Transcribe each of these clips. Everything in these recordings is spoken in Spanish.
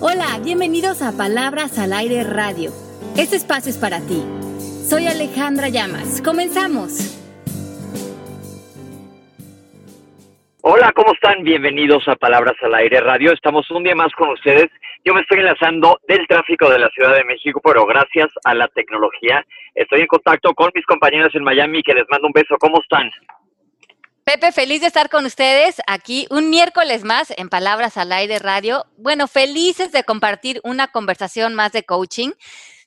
Hola, bienvenidos a Palabras al Aire Radio. Este espacio es para ti. Soy Alejandra Llamas. Comenzamos. Hola, ¿cómo están? Bienvenidos a Palabras al Aire Radio. Estamos un día más con ustedes. Yo me estoy enlazando del tráfico de la Ciudad de México, pero gracias a la tecnología estoy en contacto con mis compañeros en Miami que les mando un beso. ¿Cómo están? Pepe, feliz de estar con ustedes aquí un miércoles más en Palabras al Aire Radio. Bueno, felices de compartir una conversación más de coaching.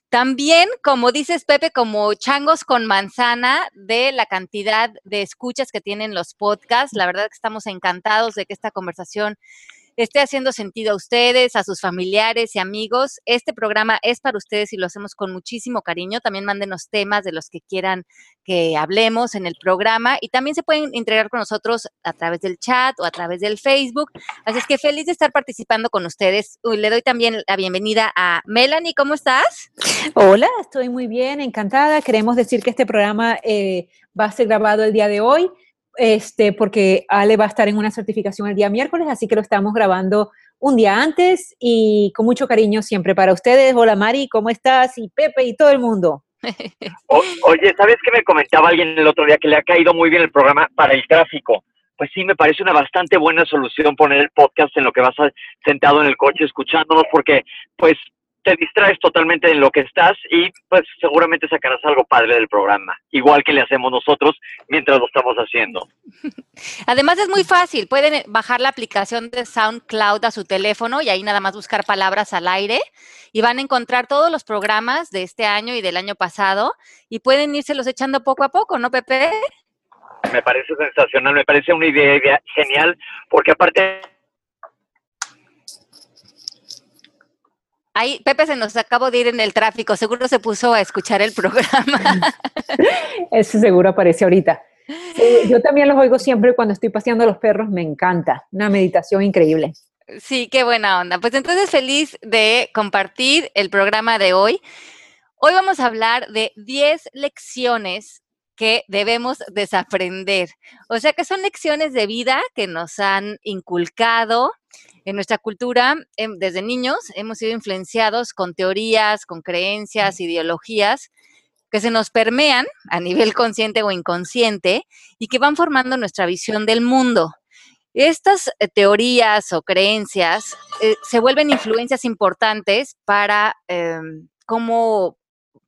También, como dices, Pepe, como changos con manzana de la cantidad de escuchas que tienen los podcasts. La verdad que estamos encantados de que esta conversación esté haciendo sentido a ustedes, a sus familiares y amigos. Este programa es para ustedes y lo hacemos con muchísimo cariño. También mándenos temas de los que quieran que hablemos en el programa y también se pueden integrar con nosotros a través del chat o a través del Facebook. Así es que feliz de estar participando con ustedes. le doy también la bienvenida a Melanie. ¿Cómo estás? Hola, estoy muy bien, encantada. Queremos decir que este programa eh, va a ser grabado el día de hoy este, porque Ale va a estar en una certificación el día miércoles, así que lo estamos grabando un día antes y con mucho cariño siempre para ustedes. Hola Mari, ¿cómo estás? Y Pepe y todo el mundo. oye, ¿sabes qué me comentaba alguien el otro día que le ha caído muy bien el programa para el tráfico? Pues sí, me parece una bastante buena solución poner el podcast en lo que vas sentado en el coche escuchándonos, porque pues te distraes totalmente en lo que estás y pues seguramente sacarás algo padre del programa, igual que le hacemos nosotros mientras lo estamos haciendo. Además es muy fácil, pueden bajar la aplicación de SoundCloud a su teléfono y ahí nada más buscar palabras al aire y van a encontrar todos los programas de este año y del año pasado y pueden los echando poco a poco, ¿no, Pepe? Me parece sensacional, me parece una idea genial, porque aparte Ahí, Pepe se nos acabó de ir en el tráfico, seguro se puso a escuchar el programa. Eso seguro aparece ahorita. yo también los oigo siempre cuando estoy paseando a los perros, me encanta, una meditación increíble. Sí, qué buena onda. Pues entonces feliz de compartir el programa de hoy. Hoy vamos a hablar de 10 lecciones que debemos desaprender. O sea que son lecciones de vida que nos han inculcado en nuestra cultura, em, desde niños, hemos sido influenciados con teorías, con creencias, ideologías que se nos permean a nivel consciente o inconsciente y que van formando nuestra visión del mundo. Estas eh, teorías o creencias eh, se vuelven influencias importantes para em, cómo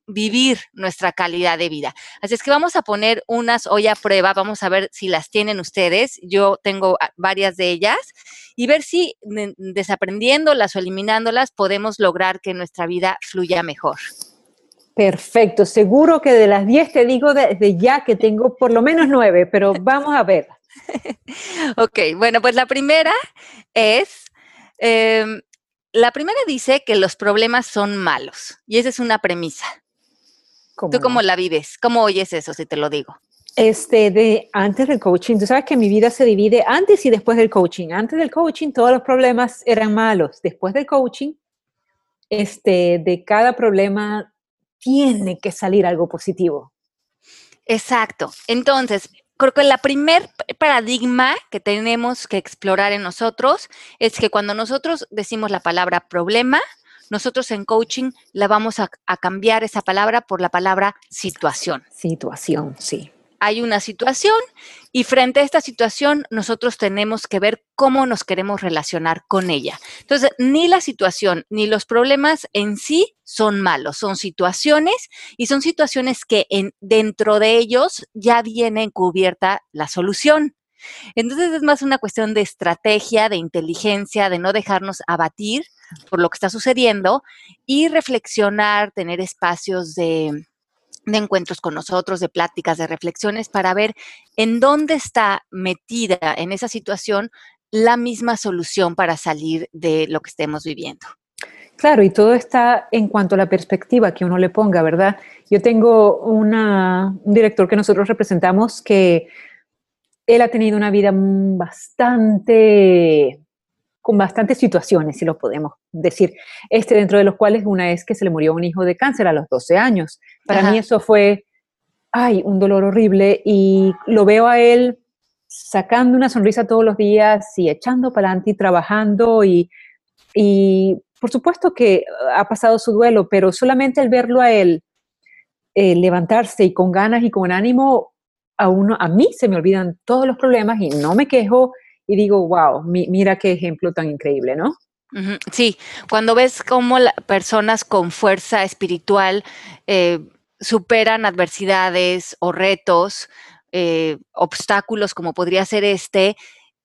vivir nuestra calidad de vida. Así es que vamos a poner unas hoy a prueba, vamos a ver si las tienen ustedes. Yo tengo varias de ellas y ver si desaprendiéndolas o eliminándolas podemos lograr que nuestra vida fluya mejor. Perfecto, seguro que de las 10 te digo desde ya que tengo por lo menos 9, pero vamos a ver. ok, bueno, pues la primera es, em, la primera dice que los problemas son malos y esa es una premisa. ¿Tú cómo la vives? ¿Cómo oyes eso, si te lo digo? Este, de antes del coaching, tú sabes que mi vida se divide antes y después del coaching. Antes del coaching todos los problemas eran malos. Después del coaching, este, de cada problema tiene que salir algo positivo. Exacto. Entonces, creo que el primer paradigma que tenemos que explorar en nosotros es que cuando nosotros decimos la palabra problema, nosotros en coaching la vamos a, cambiar esa palabra por la palabra situación. Situación, sí. Hay una situación y frente a esta situación nosotros tenemos que ver cómo nos queremos relacionar con ella. Entonces, ni la situación ni los problemas en sí son malos, son situaciones y son situaciones que en, dentro de ellos ya viene cubierta la solución. Entonces es más una cuestión de estrategia, de inteligencia, de no dejarnos abatir por lo que está sucediendo y reflexionar, tener espacios de, encuentros con nosotros, de pláticas, de reflexiones para ver en dónde está metida en esa situación la misma solución para salir de lo que estemos viviendo. Claro, y todo está en cuanto a la perspectiva que uno le ponga, ¿verdad? Yo tengo un director que nosotros representamos que él ha tenido una vida bastante, con bastantes situaciones, si lo podemos decir, este, dentro de los cuales una es que se le murió un hijo de cáncer a los 12 años. Para mí eso fue, ay, un dolor horrible y lo veo a él sacando una sonrisa todos los días y echando para adelante y trabajando y y por supuesto que ha pasado su duelo, pero solamente el verlo a él eh, levantarse y con ganas y con ánimo, a, uno, a mí se me olvidan todos los problemas y no me quejo y digo, wow, mira qué ejemplo tan increíble, ¿no? Sí, cuando ves cómo personas con fuerza espiritual eh, superan adversidades o retos, eh, obstáculos como podría ser este,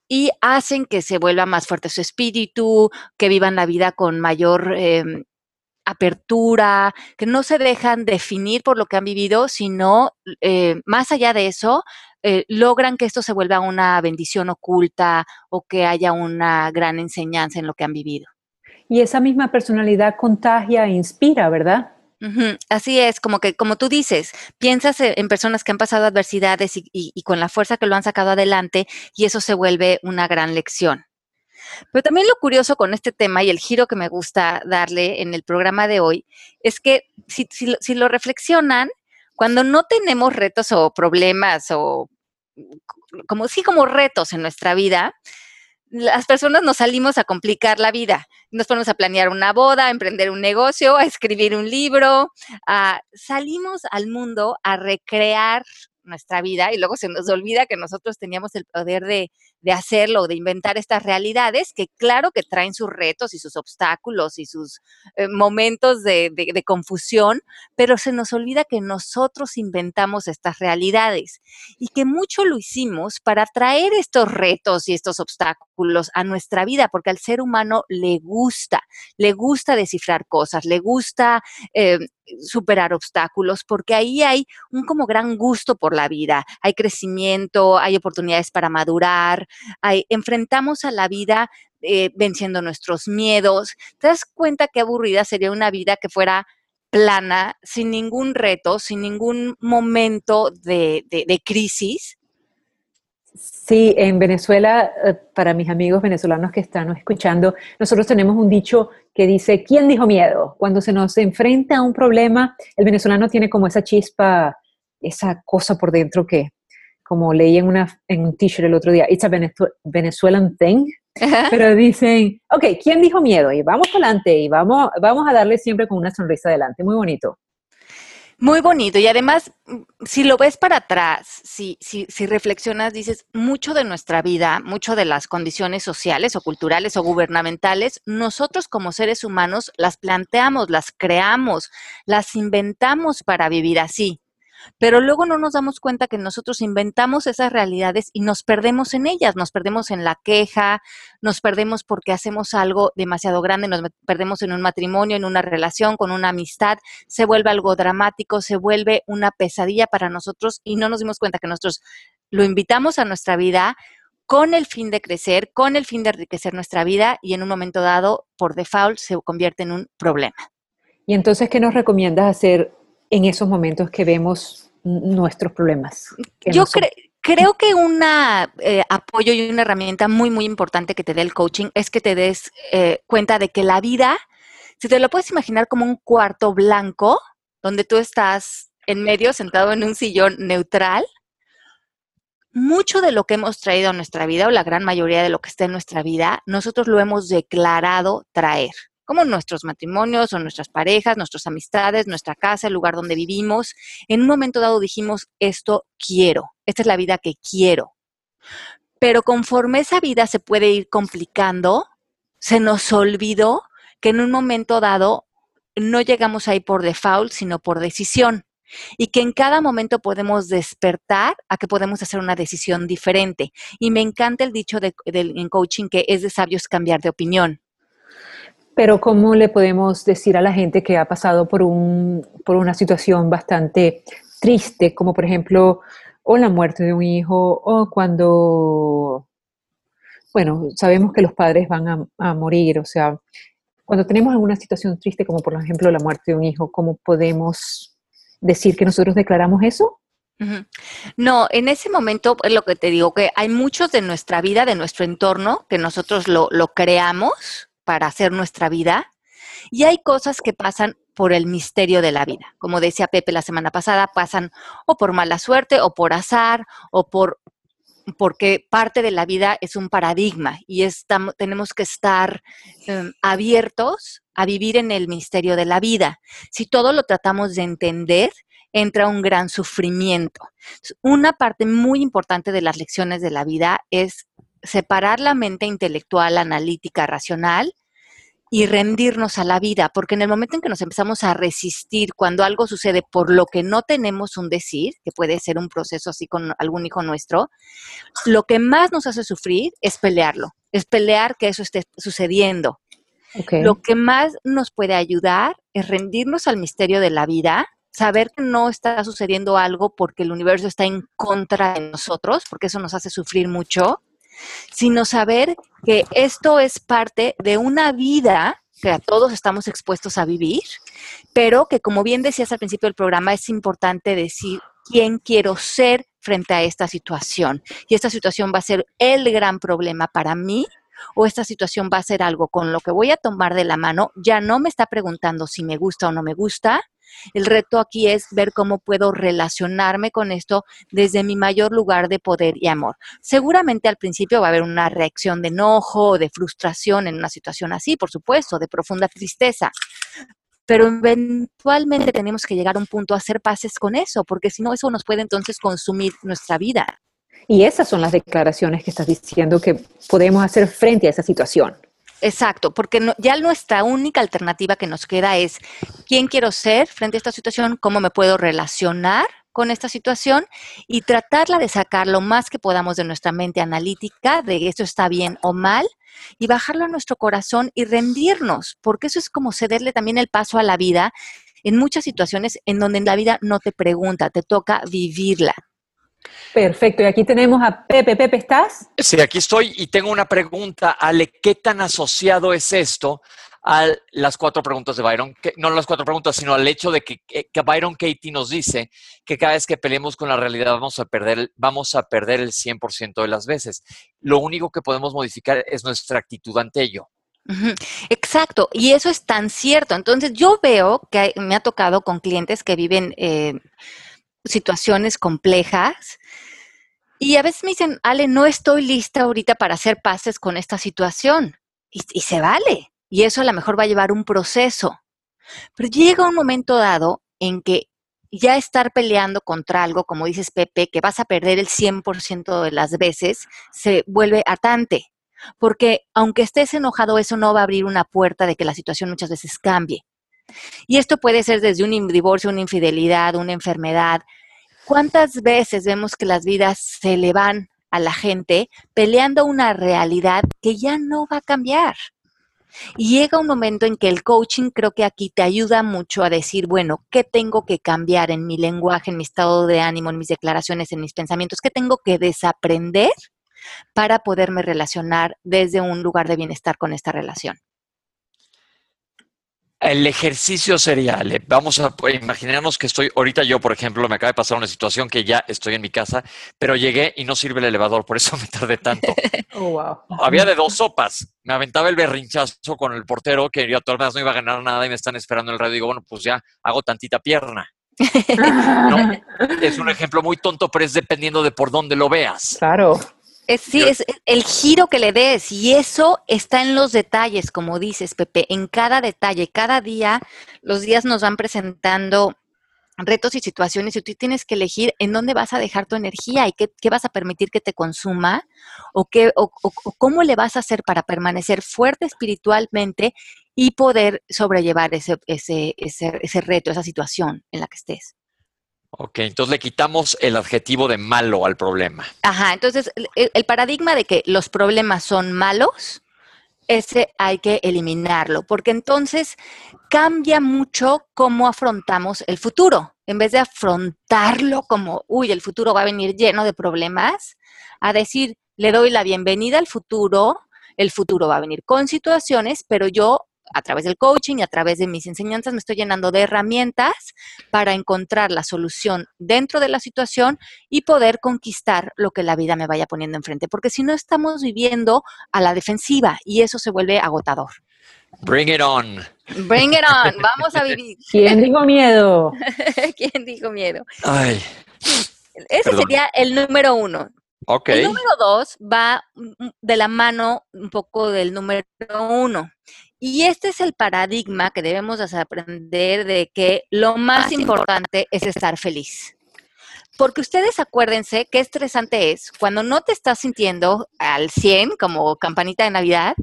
y hacen que se vuelva más fuerte su espíritu, que vivan la vida con mayor em, apertura, que no se dejan definir por lo que han vivido, sino eh, más allá de eso, eh, logran que esto se vuelva una bendición oculta o que haya una gran enseñanza en lo que han vivido. Y esa misma personalidad contagia e inspira, ¿verdad? Así es, como que, como tú dices, piensas e, en personas que han pasado adversidades y, con la fuerza que lo han sacado adelante y eso se vuelve una gran lección. Pero también lo curioso con este tema y el giro que me gusta darle en el programa de hoy es que si, si lo reflexionan, cuando no tenemos retos o problemas o como sí como retos en nuestra vida, las personas nos salimos a complicar la vida. Nos ponemos a planear una boda, a emprender un negocio, a escribir un libro. salimos al mundo a recrear nuestra vida y luego se nos olvida que nosotros teníamos el poder de, de hacerlo, de inventar estas realidades que claro que traen sus retos y sus obstáculos y sus eh, momentos de, confusión, pero se nos olvida que nosotros inventamos estas realidades y que mucho lo hicimos para traer estos retos y estos obstáculos a nuestra vida, porque al ser humano le gusta, le gusta descifrar cosas, le gusta eh, superar obstáculos, porque ahí hay un como gran gusto por la vida, hay crecimiento, hay oportunidades para madurar, enfrentamos a la vida eh, venciendo nuestros miedos. ¿Te das cuenta qué aburrida sería una vida que fuera plana, sin ningún reto, sin ningún momento de, de crisis? Sí, en Venezuela, eh, para mis amigos venezolanos que están escuchando, nosotros tenemos un dicho que dice, ¿quién dijo miedo? Cuando se nos enfrenta a un problema, el venezolano tiene como esa chispa, esa cosa por dentro que, como leí en, una, en un t-shirt el otro día, it's a Venezuelan thing, pero dicen, ok, ¿quién dijo miedo? Y vamos adelante y vamos, vamos a darle siempre con una sonrisa adelante, muy bonito. Muy bonito y además, si lo ves para atrás, si, si, si, reflexionas, dices, mucho de nuestra vida, mucho de las condiciones sociales o culturales o gubernamentales, nosotros como seres humanos las planteamos, las creamos, las inventamos para vivir así pero luego no nos damos cuenta que nosotros inventamos esas realidades y nos perdemos en ellas, nos perdemos en la queja, nos perdemos porque hacemos algo demasiado grande, nos perdemos en un matrimonio, en una relación, con una amistad, se vuelve algo dramático, se vuelve una pesadilla para nosotros y no nos dimos cuenta que nosotros lo invitamos a nuestra vida con el fin de crecer, con el fin de enriquecer nuestra vida y en un momento dado, por default, se convierte en un problema. Y entonces, ¿qué nos recomiendas hacer en esos momentos que vemos nuestros problemas. Yo creo que un eh, apoyo y una herramienta muy, muy importante que te dé el coaching es que te des eh, cuenta de que la vida, si te lo puedes imaginar como un cuarto blanco, donde tú estás en medio sentado en un sillón neutral, mucho de lo que hemos traído a nuestra vida, o la gran mayoría de lo que está en nuestra vida, nosotros lo hemos declarado traer como nuestros matrimonios o nuestras parejas, nuestras amistades, nuestra casa, el lugar donde vivimos. En un momento dado dijimos, esto quiero, esta es la vida que quiero. Pero conforme esa vida se puede ir complicando, se nos olvidó que en un momento dado no llegamos ahí por default, sino por decisión. Y que en cada momento podemos despertar a que podemos hacer una decisión diferente. Y me encanta el dicho de, en coaching que es de sabios cambiar de opinión. Pero ¿cómo le podemos decir a la gente que ha pasado por, un, por una situación bastante triste, como por ejemplo, o la muerte de un hijo, o cuando, bueno, sabemos que los padres van a, morir, o sea, cuando tenemos alguna situación triste, como por ejemplo la muerte de un hijo, ¿cómo podemos decir que nosotros declaramos eso? No, en ese momento es lo que te digo, que hay muchos de nuestra vida, de nuestro entorno, que nosotros lo, lo creamos para hacer nuestra vida. Y hay cosas que pasan por el misterio de la vida. Como decía Pepe la semana pasada, pasan o por mala suerte, o por azar, o por porque parte de la vida es un paradigma y estamos, tenemos que estar em, abiertos a vivir en el misterio de la vida. Si todo lo tratamos de entender, entra un gran sufrimiento. Una parte muy importante de las lecciones de la vida es separar la mente intelectual, analítica, racional y rendirnos a la vida, porque en el momento en que nos empezamos a resistir cuando algo sucede por lo que no tenemos un decir, que puede ser un proceso así con algún hijo nuestro, lo que más nos hace sufrir es pelearlo, es pelear que eso esté sucediendo. Lo que más nos puede ayudar es rendirnos al misterio de la vida, saber que no está sucediendo algo porque el universo está en contra de nosotros, porque eso nos hace sufrir mucho, sino saber que esto es parte de una vida que a todos estamos expuestos a vivir, pero que como bien decías al principio del programa, es importante decir quién quiero ser frente a esta situación. Y esta situación va a ser el gran problema para mí o esta situación va a ser algo con lo que voy a tomar de la mano, ya no me está preguntando si me gusta o no me gusta, el reto aquí es ver cómo puedo relacionarme con esto desde mi mayor lugar de poder y amor. Seguramente al principio va a haber una reacción de enojo o de frustración en una situación así, por supuesto, de profunda tristeza. Pero eventualmente tenemos que llegar a un punto a hacer paces con eso, porque si no, eso nos puede entonces consumir nuestra vida. Y esas son las declaraciones que estás diciendo que podemos hacer frente a esa situación. Exacto, porque ya nuestra única alternativa que nos queda es quién quiero ser frente a esta situación, cómo me puedo relacionar con esta situación y tratarla de sacar lo más que podamos de nuestra mente analítica, de esto está bien o mal, y bajarlo a nuestro corazón y rendirnos, porque eso es como cederle también el paso a la vida en muchas situaciones en donde la vida no te pregunta, te toca vivirla. Perfecto, y aquí tenemos a Pepe. Pepe, ¿estás? Sí, aquí estoy y tengo una pregunta. Ale, ¿qué tan asociado es esto a las cuatro preguntas de Byron? Que, no las cuatro preguntas, sino al hecho de que, que, Byron Katie nos dice que cada vez que peleemos con la realidad vamos a perder, vamos a perder el 100% de las veces. Lo único que podemos modificar es nuestra actitud ante ello. Exacto, y eso es tan cierto. Entonces yo veo que me ha tocado con clientes que viven... Eh, situaciones complejas. Y a veces me dicen, Ale, no estoy lista ahorita para hacer pases con esta situación. Y, se vale. Y eso a lo mejor va a llevar un proceso. Pero llega un momento dado en que ya estar peleando contra algo, como dices Pepe, que vas a perder el 100% de las veces, se vuelve atante. Porque aunque estés enojado, eso no va a abrir una puerta de que la situación muchas veces cambie. Y esto puede ser desde un divorcio, una infidelidad, una enfermedad. ¿Cuántas veces vemos que las vidas se le van a la gente peleando una realidad que ya no va a cambiar? Y llega un momento en que el coaching creo que aquí te ayuda mucho a decir, bueno, ¿qué tengo que cambiar en mi lenguaje, en mi estado de ánimo, en mis declaraciones, en mis pensamientos? ¿Qué tengo que desaprender para poderme relacionar desde un lugar de bienestar con esta relación? El ejercicio sería, vamos a imaginarnos que estoy, ahorita yo, por ejemplo, me acaba de pasar una situación que ya estoy en mi casa, pero llegué y no sirve el elevador, por eso me tardé tanto. Oh, Había de dos sopas. Me aventaba el berrinchazo con el portero que a todas no iba a ganar nada y me están esperando en el radio. Digo, bueno, pues ya hago tantita pierna. es un ejemplo muy tonto, pero es dependiendo de por dónde lo veas. Claro. Es, sí, es el giro que le des y eso está en los detalles, como dices, Pepe, en cada detalle. Cada día, los días nos van presentando retos y situaciones y tú tienes que elegir en dónde vas a dejar tu energía y qué, vas a permitir que te consuma o, qué, o, cómo le vas a hacer para permanecer fuerte espiritualmente y poder sobrellevar ese, ese, ese, ese reto, esa situación en la que estés. Ok, entonces le quitamos el adjetivo de malo al problema. Ajá, entonces el, paradigma de que los problemas son malos, ese hay que eliminarlo, porque entonces cambia mucho cómo afrontamos el futuro. En vez de afrontarlo como, uy, el futuro va a venir lleno de problemas, a decir, le doy la bienvenida al futuro, el futuro va a venir con situaciones, pero yo a través del coaching y a través de mis enseñanzas me estoy llenando de herramientas para encontrar la solución dentro de la situación y poder conquistar lo que la vida me vaya poniendo enfrente. Porque si no estamos viviendo a la defensiva y eso se vuelve agotador. Bring it on. Bring it on. Vamos a vivir. ¿Quién dijo miedo? ¿Quién dijo miedo? Ay. Ese sería el número uno. Ok. El número dos va de la mano un poco del número uno. Y este es el paradigma que debemos de aprender de que lo más importante es estar feliz. Porque ustedes acuérdense qué estresante es cuando no te estás sintiendo al 100 como campanita de Navidad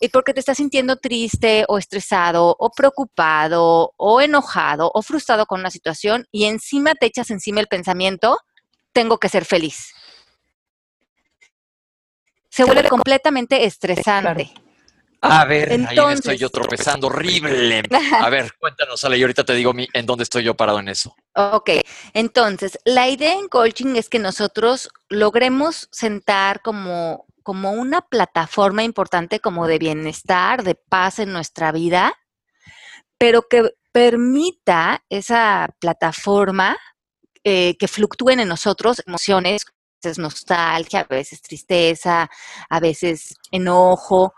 y porque te estás sintiendo triste o estresado o preocupado o enojado o frustrado con una situación y encima te echas encima el pensamiento, tengo que ser feliz. Se vuelve completamente estresante. A ver, ahí estoy yo tropezando horrible. A ver, cuéntanos, Ale, y ahorita te digo mi- en dónde estoy yo parado en eso. Ok, entonces la idea en coaching es que nosotros logremos sentar como, como una plataforma importante como de bienestar, de paz en nuestra vida, pero que permita esa plataforma eh, que fluctúen en nosotros emociones, a veces nostalgia, a veces tristeza, a veces enojo,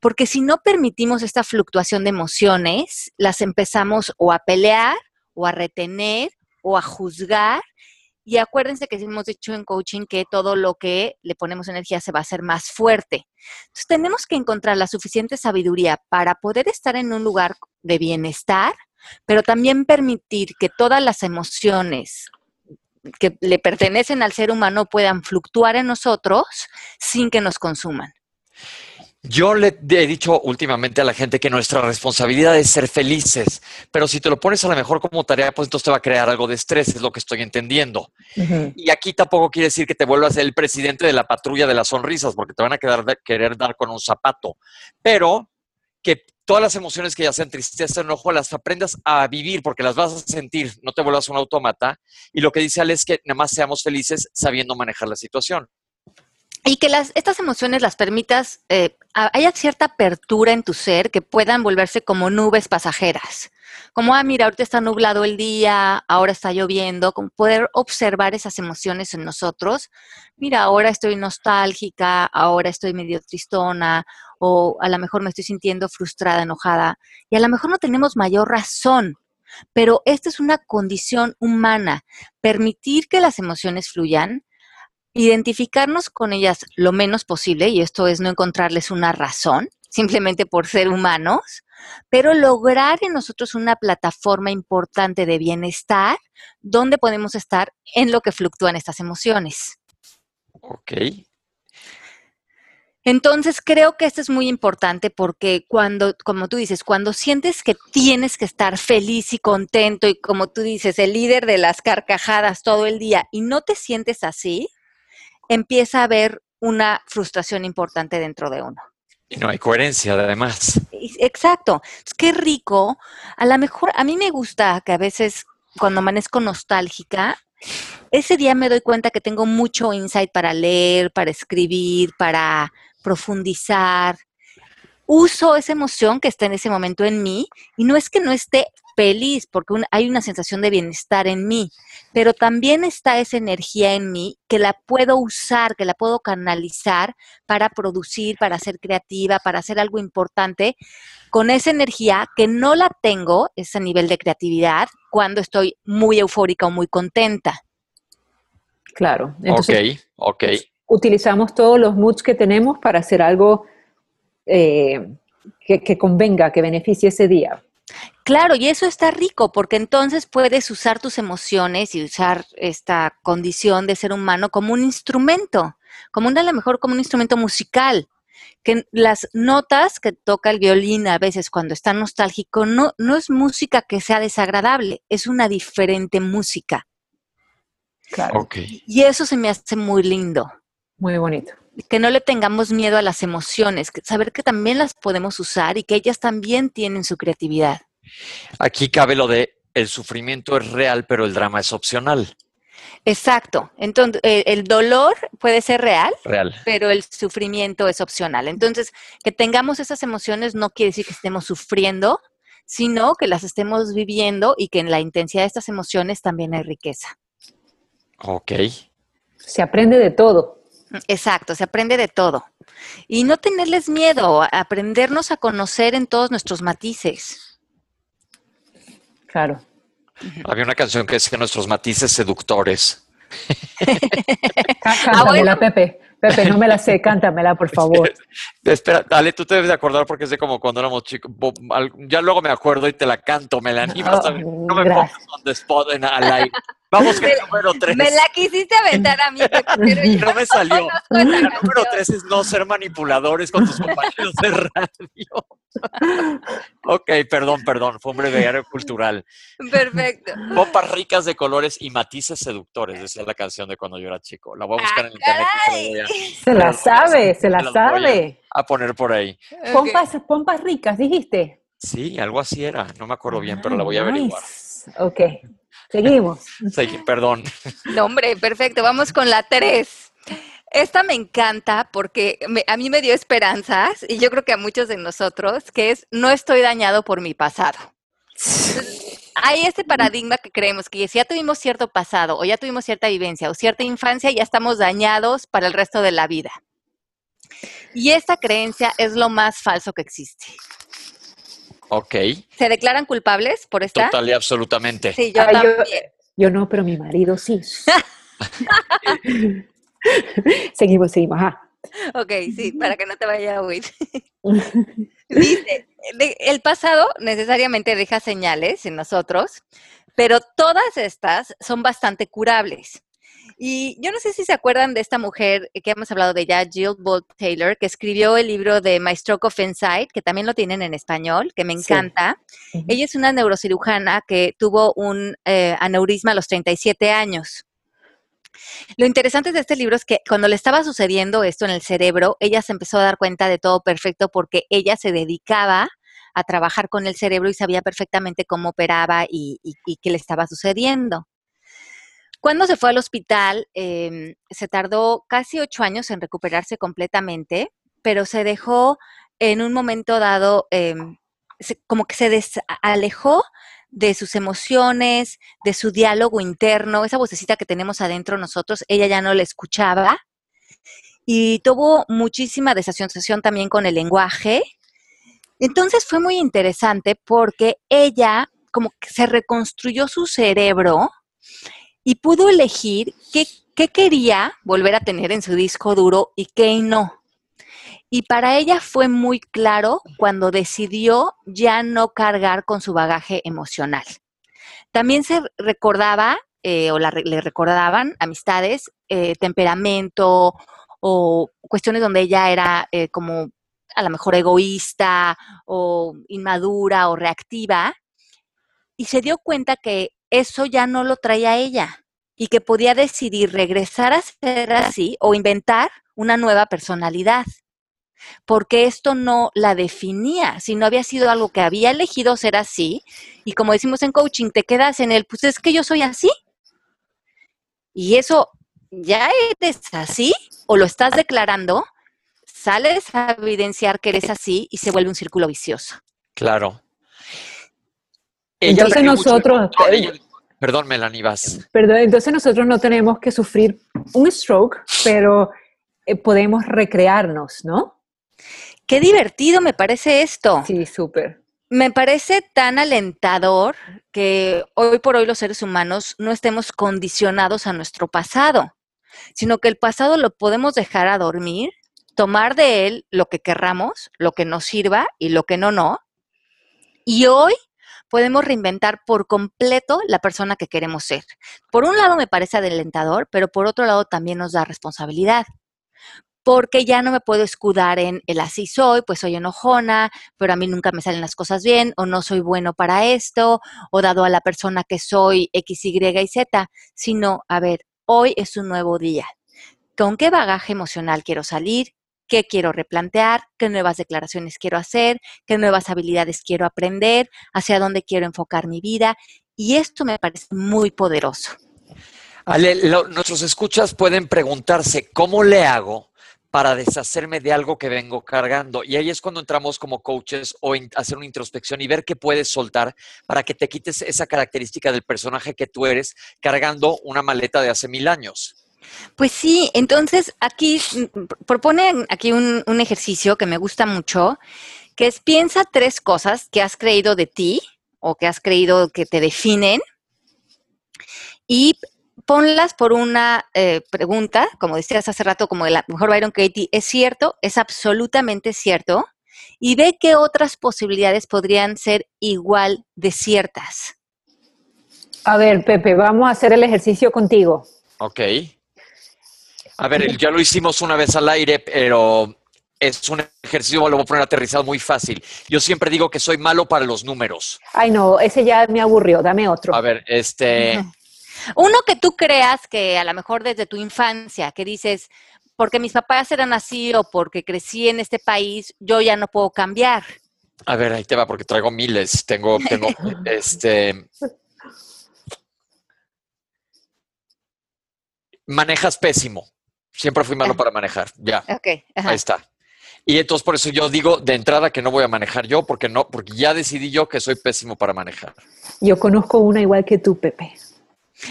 porque si no permitimos esta fluctuación de emociones, las empezamos o a pelear o a retener o a juzgar. Y acuérdense que hemos dicho en coaching que todo lo que le ponemos energía se va a hacer más fuerte. Entonces tenemos que encontrar la suficiente sabiduría para poder estar en un lugar de bienestar, pero también permitir que todas las emociones que le pertenecen al ser humano puedan fluctuar en nosotros sin que nos consuman. Yo le he dicho últimamente a la gente que nuestra responsabilidad es ser felices, pero si te lo pones a lo mejor como tarea, pues entonces te va a crear algo de estrés, es lo que estoy entendiendo. Y aquí tampoco quiere decir que te vuelvas el presidente de la patrulla de las sonrisas, porque te van a quedar, querer dar con un zapato, pero que todas las emociones que ya sean tristeza, enojo, las aprendas a vivir, porque las vas a sentir, no te vuelvas un autómata. Y lo que dice Ale es que nada más seamos felices sabiendo manejar la situación. Y que las, estas emociones las permitas, eh, haya cierta apertura en tu ser que puedan volverse como nubes pasajeras. Como, ah, mira, ahorita está nublado el día, ahora está lloviendo, como poder observar esas emociones en nosotros. Mira, ahora estoy nostálgica, ahora estoy medio tristona, o a lo mejor me estoy sintiendo frustrada, enojada, y a lo mejor no tenemos mayor razón, pero esta es una condición humana, permitir que las emociones fluyan, identificarnos con ellas lo menos posible, y esto es no encontrarles una razón, simplemente por ser humanos, pero lograr en nosotros una plataforma importante de bienestar donde podemos estar en lo que fluctúan estas emociones. Ok. Entonces creo que esto es muy importante porque cuando, como tú dices, cuando sientes que tienes que estar feliz y contento y como tú dices, el líder de las carcajadas todo el día y no te sientes así, empieza a haber una frustración importante dentro de uno. Y no hay coherencia, además. Exacto. Es que rico. A lo mejor, a mí me gusta que a veces cuando amanezco nostálgica, ese día me doy cuenta que tengo mucho insight para leer, para escribir, para profundizar. Uso esa emoción que está en ese momento en mí y no es que no esté feliz porque un- hay una sensación de bienestar en mí, pero también está esa energía en mí que la puedo usar, que la puedo canalizar para producir, para ser creativa, para hacer algo importante con esa energía que no la tengo, ese nivel de creatividad, cuando estoy muy eufórica o muy contenta. Claro. Entonces, ok, ok. utilizamos todos los moods que tenemos para hacer algo eh, que, que convenga, que beneficie ese día. Claro, y eso está rico porque entonces puedes usar tus emociones y usar esta condición de ser humano como un instrumento, como un, a lo mejor como un instrumento musical. Que las notas que toca el violín a veces cuando está nostálgico no, no es música que sea desagradable, es una diferente música. Claro. Ok. Y eso se me hace muy lindo. Muy bonito. Que no le tengamos miedo a las emociones, que saber que también las podemos usar y que ellas también tienen su creatividad. Aquí cabe lo de el sufrimiento es real, pero el drama es opcional. Exacto. Entonces, eh, el dolor puede ser real, Real. pero el sufrimiento es opcional. Entonces, que tengamos esas emociones no quiere decir que estemos sufriendo, sino que las estemos viviendo y que en la intensidad de estas emociones también hay riqueza. Ok. Se aprende de todo. Exacto, se aprende de todo. Y no tenerles miedo, a aprendernos a conocer en todos nuestros matices. Claro. Había una canción que decía nuestros matices seductores. Cántamela, Pepe. Pepe, no me la sé, cántamela, por favor. Espera, dale, tú te debes de acordar porque es de como cuando éramos chicos. Ya luego me acuerdo y te la canto, me la animas. Oh, no me pongas on the spot en, al aire. Vamos, que el número tres. Me la quisiste aventar a mí, pero yo no me salió. El número tres es no ser manipuladores con tus compañeros de radio. ok, perdón, perdón, fue un breviario cultural. Perfecto. Pompas ricas de colores y matices seductores, decía la canción de cuando yo era chico. La voy a buscar en Ah, internet. Se la sabe, se la sabe. A poner por ahí. Pompas, pompas ricas, dijiste. Sí, algo así era. No me acuerdo bien, pero la voy a averiguar. Ok. Seguimos. Perdón. No, hombre, perfecto. Vamos con la 3. Esta me encanta porque me, a mí me dio esperanzas y yo creo que a muchos de nosotros, que es no estoy dañado por mi pasado. hay este paradigma que creemos que si ya tuvimos cierto pasado o ya tuvimos cierta vivencia o cierta infancia, ya estamos dañados para el resto de la vida. Y esta creencia es lo más falso que existe. Ok. ¿Se declaran culpables por esta? Total y absolutamente. Sí, yo Ah, yo, también. yo no, pero mi marido sí. seguimos, seguimos. Ajá. Ok, sí, para que no te vaya a. Dice, de- el pasado necesariamente deja señales en nosotros, pero todas estas son bastante curables. Y yo no sé si se acuerdan de esta mujer que hemos hablado de ella, Jill Bolt Taylor, que escribió el libro de My Stroke of Insight, que también lo tienen en español, que me encanta. Ella es una neurocirujana que tuvo un eh, aneurisma a los 37 años. Lo interesante de este libro es que cuando le estaba sucediendo esto en el cerebro, ella se empezó a dar cuenta de todo perfecto porque ella se dedicaba a trabajar con el cerebro y sabía perfectamente cómo operaba y, qué le estaba sucediendo. Cuando se fue al hospital, em, se tardó casi ocho años en recuperarse completamente, pero se dejó en un momento dado, em, como que se alejó de sus emociones, de su diálogo interno, esa vocecita que tenemos adentro nosotros, ella ya no la escuchaba y tuvo muchísima desasociación también con el lenguaje. Entonces fue muy interesante porque ella como que se reconstruyó su cerebro y pudo elegir qué, qué quería volver a tener en su disco duro y qué no. Y para ella fue muy claro cuando decidió ya no cargar con su bagaje emocional. También se recordaba, eh, o la le recordaban amistades, eh, temperamento o cuestiones donde ella era eh, como a lo mejor egoísta o inmadura o reactiva. Y se dio cuenta que eso ya no lo traía ella y que podía decidir regresar a ser así o inventar una nueva personalidad porque esto no la definía, sino había sido algo que había elegido ser así, y como decimos en coaching, te quedas en el, pues es que yo soy así. Y eso, ya eres así, o lo estás declarando, sales a evidenciar que eres así y se vuelve un círculo vicioso. Claro. Entonces nosotros- ella- Perdón, Melanie, vas. Perdón, entonces nosotros no tenemos que sufrir un stroke, pero eh, podemos recrearnos, ¿no? Qué divertido me parece esto. Sí, súper. Me parece tan alentador que hoy por hoy los seres humanos no estemos condicionados a nuestro pasado, sino que el pasado lo podemos dejar a dormir, tomar de él lo que querramos, lo que nos sirva y lo que no, no. Y hoy podemos reinventar por completo la persona que queremos ser. Por un lado me parece alentador, pero por otro lado también nos da responsabilidad. Porque ya no me puedo escudar en el así soy, pues soy enojona, pero a mí nunca me salen las cosas bien, o no soy bueno para esto, o dado a la persona que soy X, Y y Z, sino, a ver, hoy es un nuevo día. ¿Con qué bagaje emocional quiero salir? ¿Qué quiero replantear? ¿Qué nuevas declaraciones quiero hacer? ¿Qué nuevas habilidades quiero aprender? ¿Hacia dónde quiero enfocar mi vida? Y esto me parece muy poderoso. Ale, nuestros escuchas pueden preguntarse, ¿cómo le hago para deshacerme de algo que vengo cargando? Y ahí es cuando entramos como coaches o hacer una introspección y ver qué puedes soltar para que te quites esa característica del personaje que tú eres cargando una maleta de hace mil años. Pues sí, entonces aquí proponen aquí un, un ejercicio que me gusta mucho, que es piensa tres cosas que has creído de ti o que has creído que te definen y ponlas por una eh, pregunta, como decías hace rato, como el mejor Byron Katie, ¿es cierto? ¿Es absolutamente cierto? Y ve qué otras posibilidades podrían ser igual de ciertas. A ver, Pepe, vamos a hacer el ejercicio contigo. Ok. A ver, ya lo hicimos una vez al aire, pero es un ejercicio, lo voy a poner aterrizado muy fácil. Yo siempre digo que soy malo para los números. Ay, no, ese ya me aburrió, dame otro. A ver, este... Uno que tú creas que a lo mejor desde tu infancia, que dices, porque mis papás eran así o porque crecí en este país, yo ya no puedo cambiar. A ver, ahí te va, porque traigo miles. Tengo, tengo, este... Manejas pésimo. Siempre fui malo para manejar. Ya. Ok. Ahí está. Y entonces por eso yo digo de entrada que no voy a manejar yo, porque no, porque ya decidí yo que soy pésimo para manejar. Yo conozco una igual que tú, Pepe.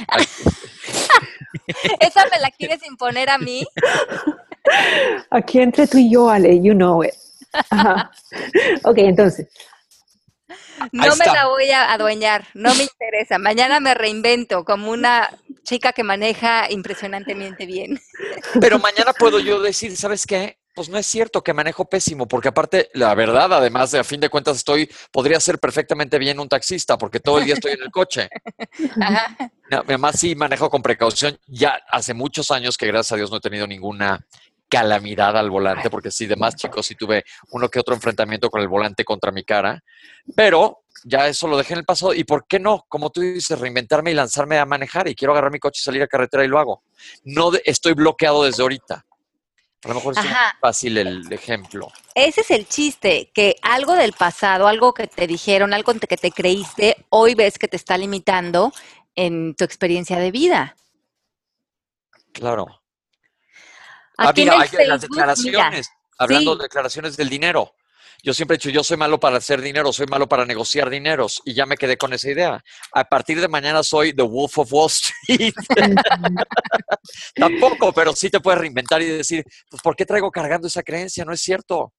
¿Esa me la quieres imponer a mí? Aquí entre tú y yo, Ale, you know it. Ok, entonces. No me la voy a adueñar, no me interesa. Mañana me reinvento como una chica que maneja impresionantemente bien. Pero mañana puedo yo decir, ¿sabes qué? Pues no es cierto que manejo pésimo, porque aparte, la verdad, además de a fin de cuentas estoy, podría ser perfectamente bien un taxista, porque todo el día estoy en el coche. además sí manejo con precaución. Ya hace muchos años que gracias a Dios no he tenido ninguna calamidad al volante, porque sí, de más chicos sí tuve uno que otro enfrentamiento con el volante contra mi cara, pero ya eso lo dejé en el pasado. ¿Y por qué no? Como tú dices, reinventarme y lanzarme a manejar y quiero agarrar mi coche y salir a carretera y lo hago. No estoy bloqueado desde ahorita. A lo mejor es fácil el ejemplo. Ese es el chiste, que algo del pasado, algo que te dijeron, algo que te creíste, hoy ves que te está limitando en tu experiencia de vida. Claro. Aquí ah, hay las declaraciones, hablando de declaraciones del dinero. Yo siempre he dicho, yo soy malo para hacer dinero, soy malo para negociar dineros y ya me quedé con esa idea. A partir de mañana soy The Wolf of Wall Street. Tampoco, pero sí te puedes reinventar y decir, pues ¿por qué traigo cargando esa creencia? No es cierto.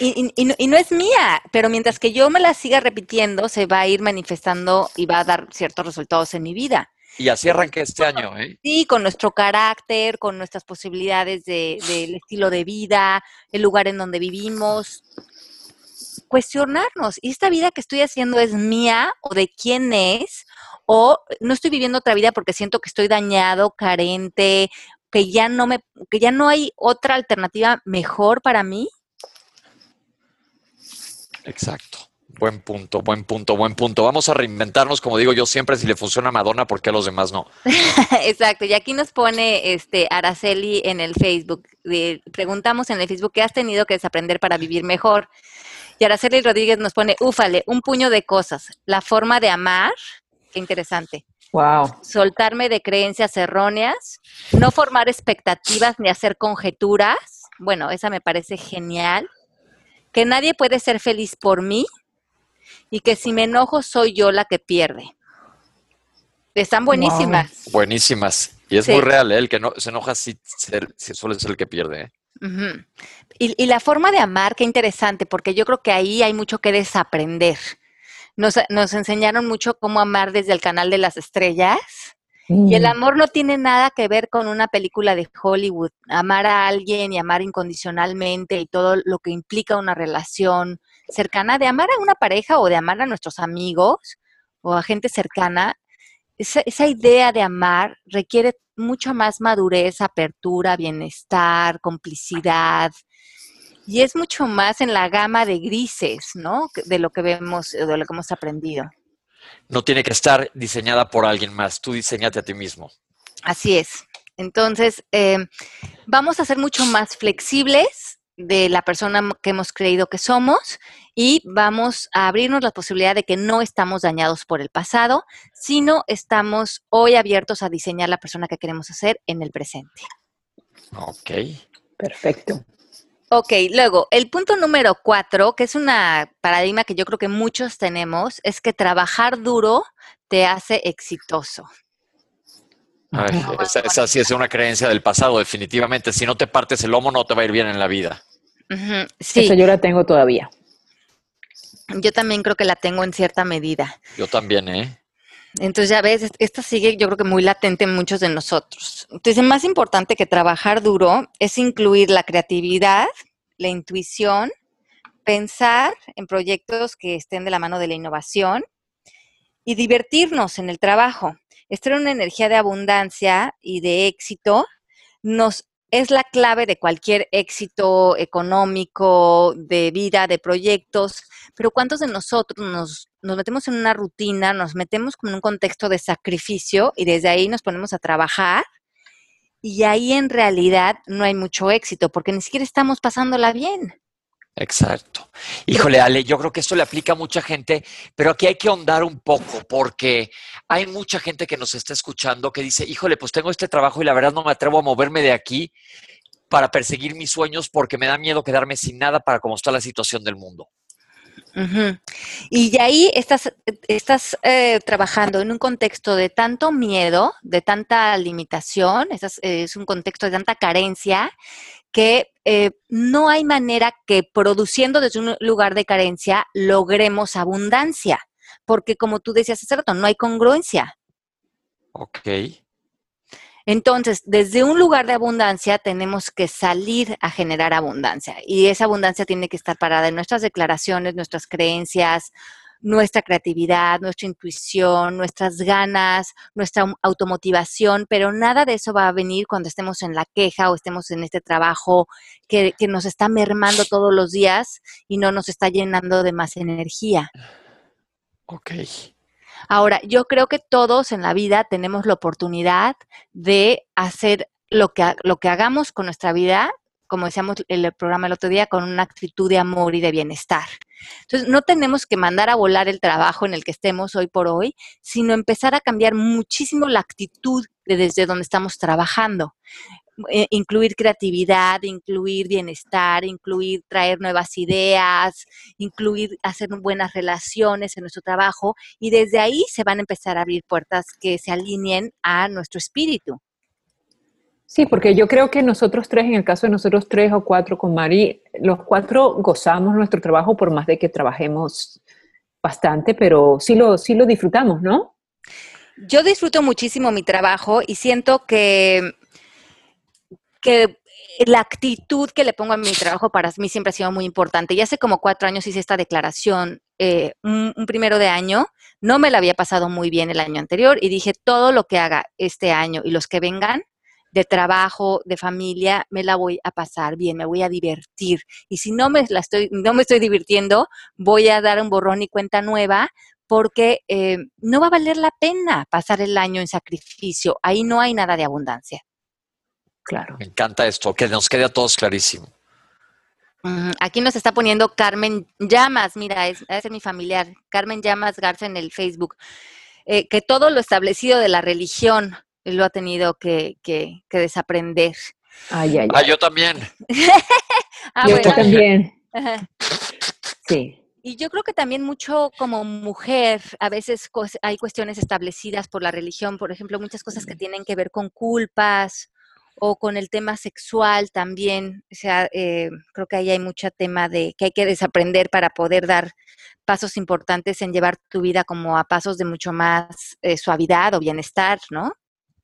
Y, y, no es mía, pero mientras que yo me la siga repitiendo, se va a ir manifestando y va a dar ciertos resultados en mi vida. Y así arranqué este año, ¿eh? Sí, con nuestro carácter, con nuestras posibilidades del de, estilo de vida, el lugar en donde vivimos. Cuestionarnos, ¿y esta vida que estoy haciendo es mía o de quién es? ¿O no estoy viviendo otra vida porque siento que estoy dañado, carente, que ya no me, que ya no hay otra alternativa mejor para mí? Exacto. Buen punto, buen punto, buen punto. Vamos a reinventarnos, como digo yo siempre, si le funciona a Madonna, ¿por qué a los demás no? Exacto, y aquí nos pone este Araceli en el Facebook. preguntamos en el Facebook, ¿qué has tenido que desaprender para vivir mejor? Y Araceli Rodríguez nos pone, úfale, un puño de cosas. La forma de amar, qué interesante. Wow. Soltarme de creencias erróneas, no formar expectativas ni hacer conjeturas. Bueno, esa me parece genial. Que nadie puede ser feliz por mí y que si me enojo soy yo la que pierde. Están buenísimas. Buenísimas. Y es muy real, ¿eh? el que no, se enoja si, suele ser el que pierde. ¿eh? Y, la forma de amar, qué interesante, porque yo creo que ahí hay mucho que desaprender. Nos, nos enseñaron mucho cómo amar desde el canal de las estrellas. Y el mm. amor no tiene nada que ver con una película de Hollywood. Amar a alguien y amar incondicionalmente y todo lo que implica una relación, cercana, de amar a una pareja o de amar a nuestros amigos o a gente cercana, esa, esa idea de amar requiere mucha más madurez, apertura, bienestar, complicidad. Y es mucho más en la gama de grises, ¿no? De lo que vemos, de lo que hemos aprendido. No tiene que estar diseñada por alguien más, tú diseñate a ti mismo. Así es. Entonces, eh, vamos a ser mucho más flexibles de la persona que hemos creído que somos y vamos a abrirnos la posibilidad de que no estamos dañados por el pasado, sino estamos hoy abiertos a diseñar la persona que queremos hacer en el presente. Ok. Perfecto. Ok, luego, el punto número cuatro, que es una paradigma que yo creo que muchos tenemos, es que trabajar duro te hace exitoso. Esa, sí es una creencia del pasado, definitivamente. Si no te partes el lomo, no te va a ir bien en la vida. sí. Eso yo la tengo todavía. Yo también creo que la tengo en cierta medida. Yo también, ¿eh? Entonces ya ves, esta sigue yo creo que muy latente en muchos de nosotros. Entonces, más importante que trabajar duro es incluir la creatividad, la intuición, pensar en proyectos que estén de la mano de la innovación y divertirnos en el trabajo. Esto era una energía de abundancia y de éxito nos es la clave de cualquier éxito económico, de vida, de proyectos, pero ¿cuántos de nosotros nos, nos metemos en una rutina, nos metemos en un contexto de sacrificio y desde ahí nos ponemos a trabajar? Y ahí en realidad no hay mucho éxito porque ni siquiera estamos pasándola bien. Exacto. Híjole, Ale, yo creo que esto le aplica a mucha gente, pero aquí hay que ahondar un poco porque hay mucha gente que nos está escuchando que dice, híjole, pues tengo este trabajo y la verdad no me atrevo a moverme de aquí para perseguir mis sueños porque me da miedo quedarme sin nada para cómo está la situación del mundo. Y ahí estás, estás eh, trabajando en un contexto de tanto miedo, de tanta limitación, es un contexto de tanta carencia, que eh, no hay manera que produciendo desde un lugar de carencia logremos abundancia, porque como tú decías hace rato, no hay congruencia. Ok. Entonces, desde un lugar de abundancia tenemos que salir a generar abundancia y esa abundancia tiene que estar parada en nuestras declaraciones, nuestras creencias, nuestra creatividad, nuestra intuición, nuestras ganas, nuestra automotivación, pero nada de eso va a venir cuando estemos en la queja o estemos en este trabajo que, nos está mermando todos los días y no nos está llenando de más energía. Ok. Ahora, yo creo que todos en la vida tenemos la oportunidad de hacer lo que, lo que hagamos con nuestra vida, como decíamos en el programa el otro día, con una actitud de amor y de bienestar. Entonces, no tenemos que mandar a volar el trabajo en el que estemos hoy por hoy, sino empezar a cambiar muchísimo la actitud de desde donde estamos trabajando. Eh, incluir creatividad, incluir bienestar, incluir traer nuevas ideas, incluir hacer buenas relaciones en nuestro trabajo y desde ahí se van a empezar a abrir puertas que se alineen a nuestro espíritu. Sí, porque yo creo que nosotros tres, en el caso de nosotros tres o cuatro con Mari, los cuatro gozamos nuestro trabajo por más de que trabajemos bastante, pero sí lo, sí lo disfrutamos, ¿no? Yo disfruto muchísimo mi trabajo y siento que, que la actitud que le pongo a mi trabajo para mí siempre ha sido muy importante. Ya hace como cuatro años hice esta declaración, eh, un, un, primero de año, no me la había pasado muy bien el año anterior y dije, todo lo que haga este año y los que vengan, de trabajo, de familia, me la voy a pasar bien, me voy a divertir. Y si no me, la estoy, no me estoy divirtiendo, voy a dar un borrón y cuenta nueva porque eh, no va a valer la pena pasar el año en sacrificio. Ahí no hay nada de abundancia. Claro. Me encanta esto, que nos quede a todos clarísimo. Aquí nos está poniendo Carmen Llamas, mira, es, es mi familiar, Carmen Llamas Garza en el Facebook, eh, que todo lo establecido de la religión, lo ha tenido que, desaprender. Ay, ay, Ah, yo también. ah, yo también. Sí. Y yo creo que también mucho como mujer, a veces hay cuestiones establecidas por la religión, por ejemplo, muchas cosas que tienen que ver con culpas o con el tema sexual también. O sea, eh, creo que ahí hay mucho tema de que hay que desaprender para poder dar pasos importantes en llevar tu vida como a pasos de mucho más eh, suavidad o bienestar, ¿no?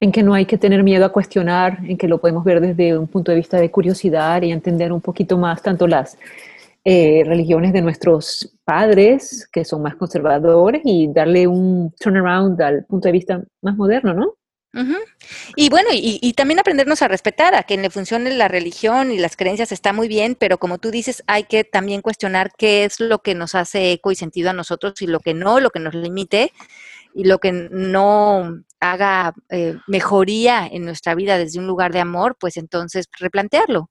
En que no hay que tener miedo a cuestionar, en que lo podemos ver desde un punto de vista de curiosidad y entender un poquito más tanto las eh, religiones de nuestros padres, que son más conservadores, y darle un turnaround al punto de vista más moderno, ¿no? Y bueno, y, también aprendernos a respetar, a que le funcione la religión y las creencias está muy bien, pero como tú dices, hay que también cuestionar qué es lo que nos hace eco y sentido a nosotros y lo que no, lo que nos limite y lo que no haga eh, mejoría en nuestra vida desde un lugar de amor, pues entonces replantearlo.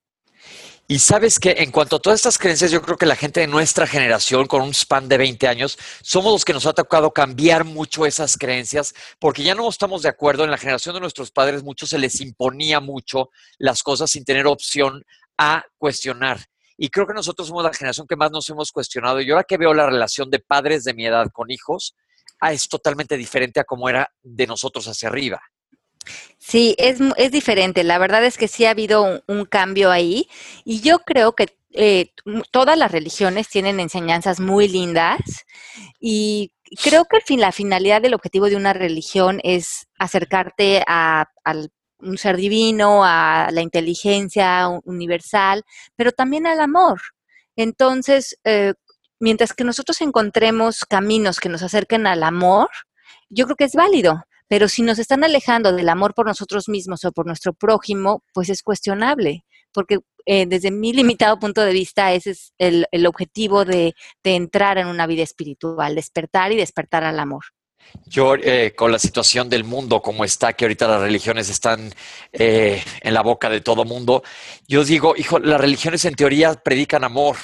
Y sabes que en cuanto a todas estas creencias, yo creo que la gente de nuestra generación, con un span de 20 años, somos los que nos ha tocado cambiar mucho esas creencias, porque ya no estamos de acuerdo. En la generación de nuestros padres, muchos se les imponía mucho las cosas sin tener opción a cuestionar. Y creo que nosotros somos la generación que más nos hemos cuestionado. Y ahora que veo la relación de padres de mi edad con hijos, ah, es totalmente diferente a como era de nosotros hacia arriba. Sí, es, es diferente. La verdad es que sí ha habido un, cambio ahí y yo creo que eh, todas las religiones tienen enseñanzas muy lindas y creo que la finalidad del objetivo de una religión es acercarte a, un ser divino, a la inteligencia universal, pero también al amor. Entonces, eh, mientras que nosotros encontremos caminos que nos acerquen al amor, yo creo que es válido. Pero si nos están alejando del amor por nosotros mismos o por nuestro prójimo, pues es cuestionable, porque eh, desde mi limitado punto de vista ese es el, objetivo de, entrar en una vida espiritual, despertar y despertar al amor. Yo, eh, con la situación del mundo como está, que ahorita las religiones están eh, en la boca de todo mundo, yo digo, hijo, las religiones en teoría predican amor,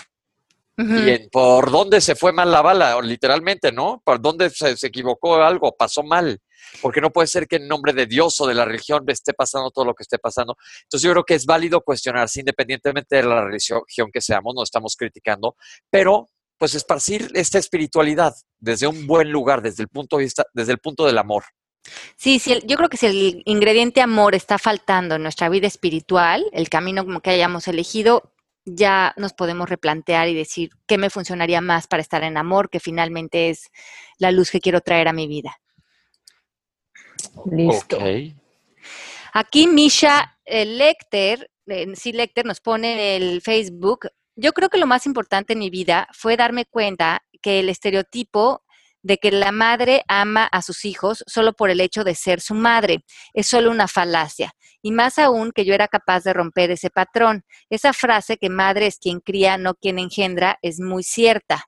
y por dónde se fue mal la bala, literalmente, ¿no? ¿Por dónde se, equivocó algo? Pasó mal. Porque no puede ser que en nombre de Dios o de la religión esté pasando todo lo que esté pasando. Entonces yo creo que es válido cuestionarse independientemente de la religión que seamos, no estamos criticando, pero pues esparcir esta espiritualidad desde un buen lugar, desde el punto de vista, desde el punto del amor. Sí, sí, yo creo que si el ingrediente amor está faltando en nuestra vida espiritual, el camino como que hayamos elegido, ya nos podemos replantear y decir qué me funcionaría más para estar en amor, que finalmente es la luz que quiero traer a mi vida. Listo. Aquí Misha Lecter, sí Lecter nos pone en el Facebook, yo creo que lo más importante en mi vida fue darme cuenta que el estereotipo de que la madre ama a sus hijos solo por el hecho de ser su madre. Es solo una falacia. Y más aún que yo era capaz de romper ese patrón. Esa frase que madre es quien cría, no quien engendra, es muy cierta.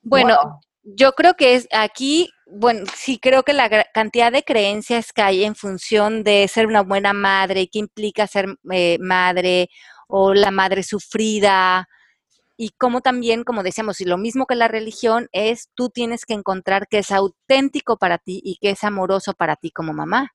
Bueno, yo creo que es aquí, bueno, sí creo que la cantidad de creencias que hay en función de ser una buena madre, qué implica ser eh, madre o la madre sufrida, y como también, como decíamos, y lo mismo que la religión es, tú tienes que encontrar que es auténtico para ti y que es amoroso para ti como mamá.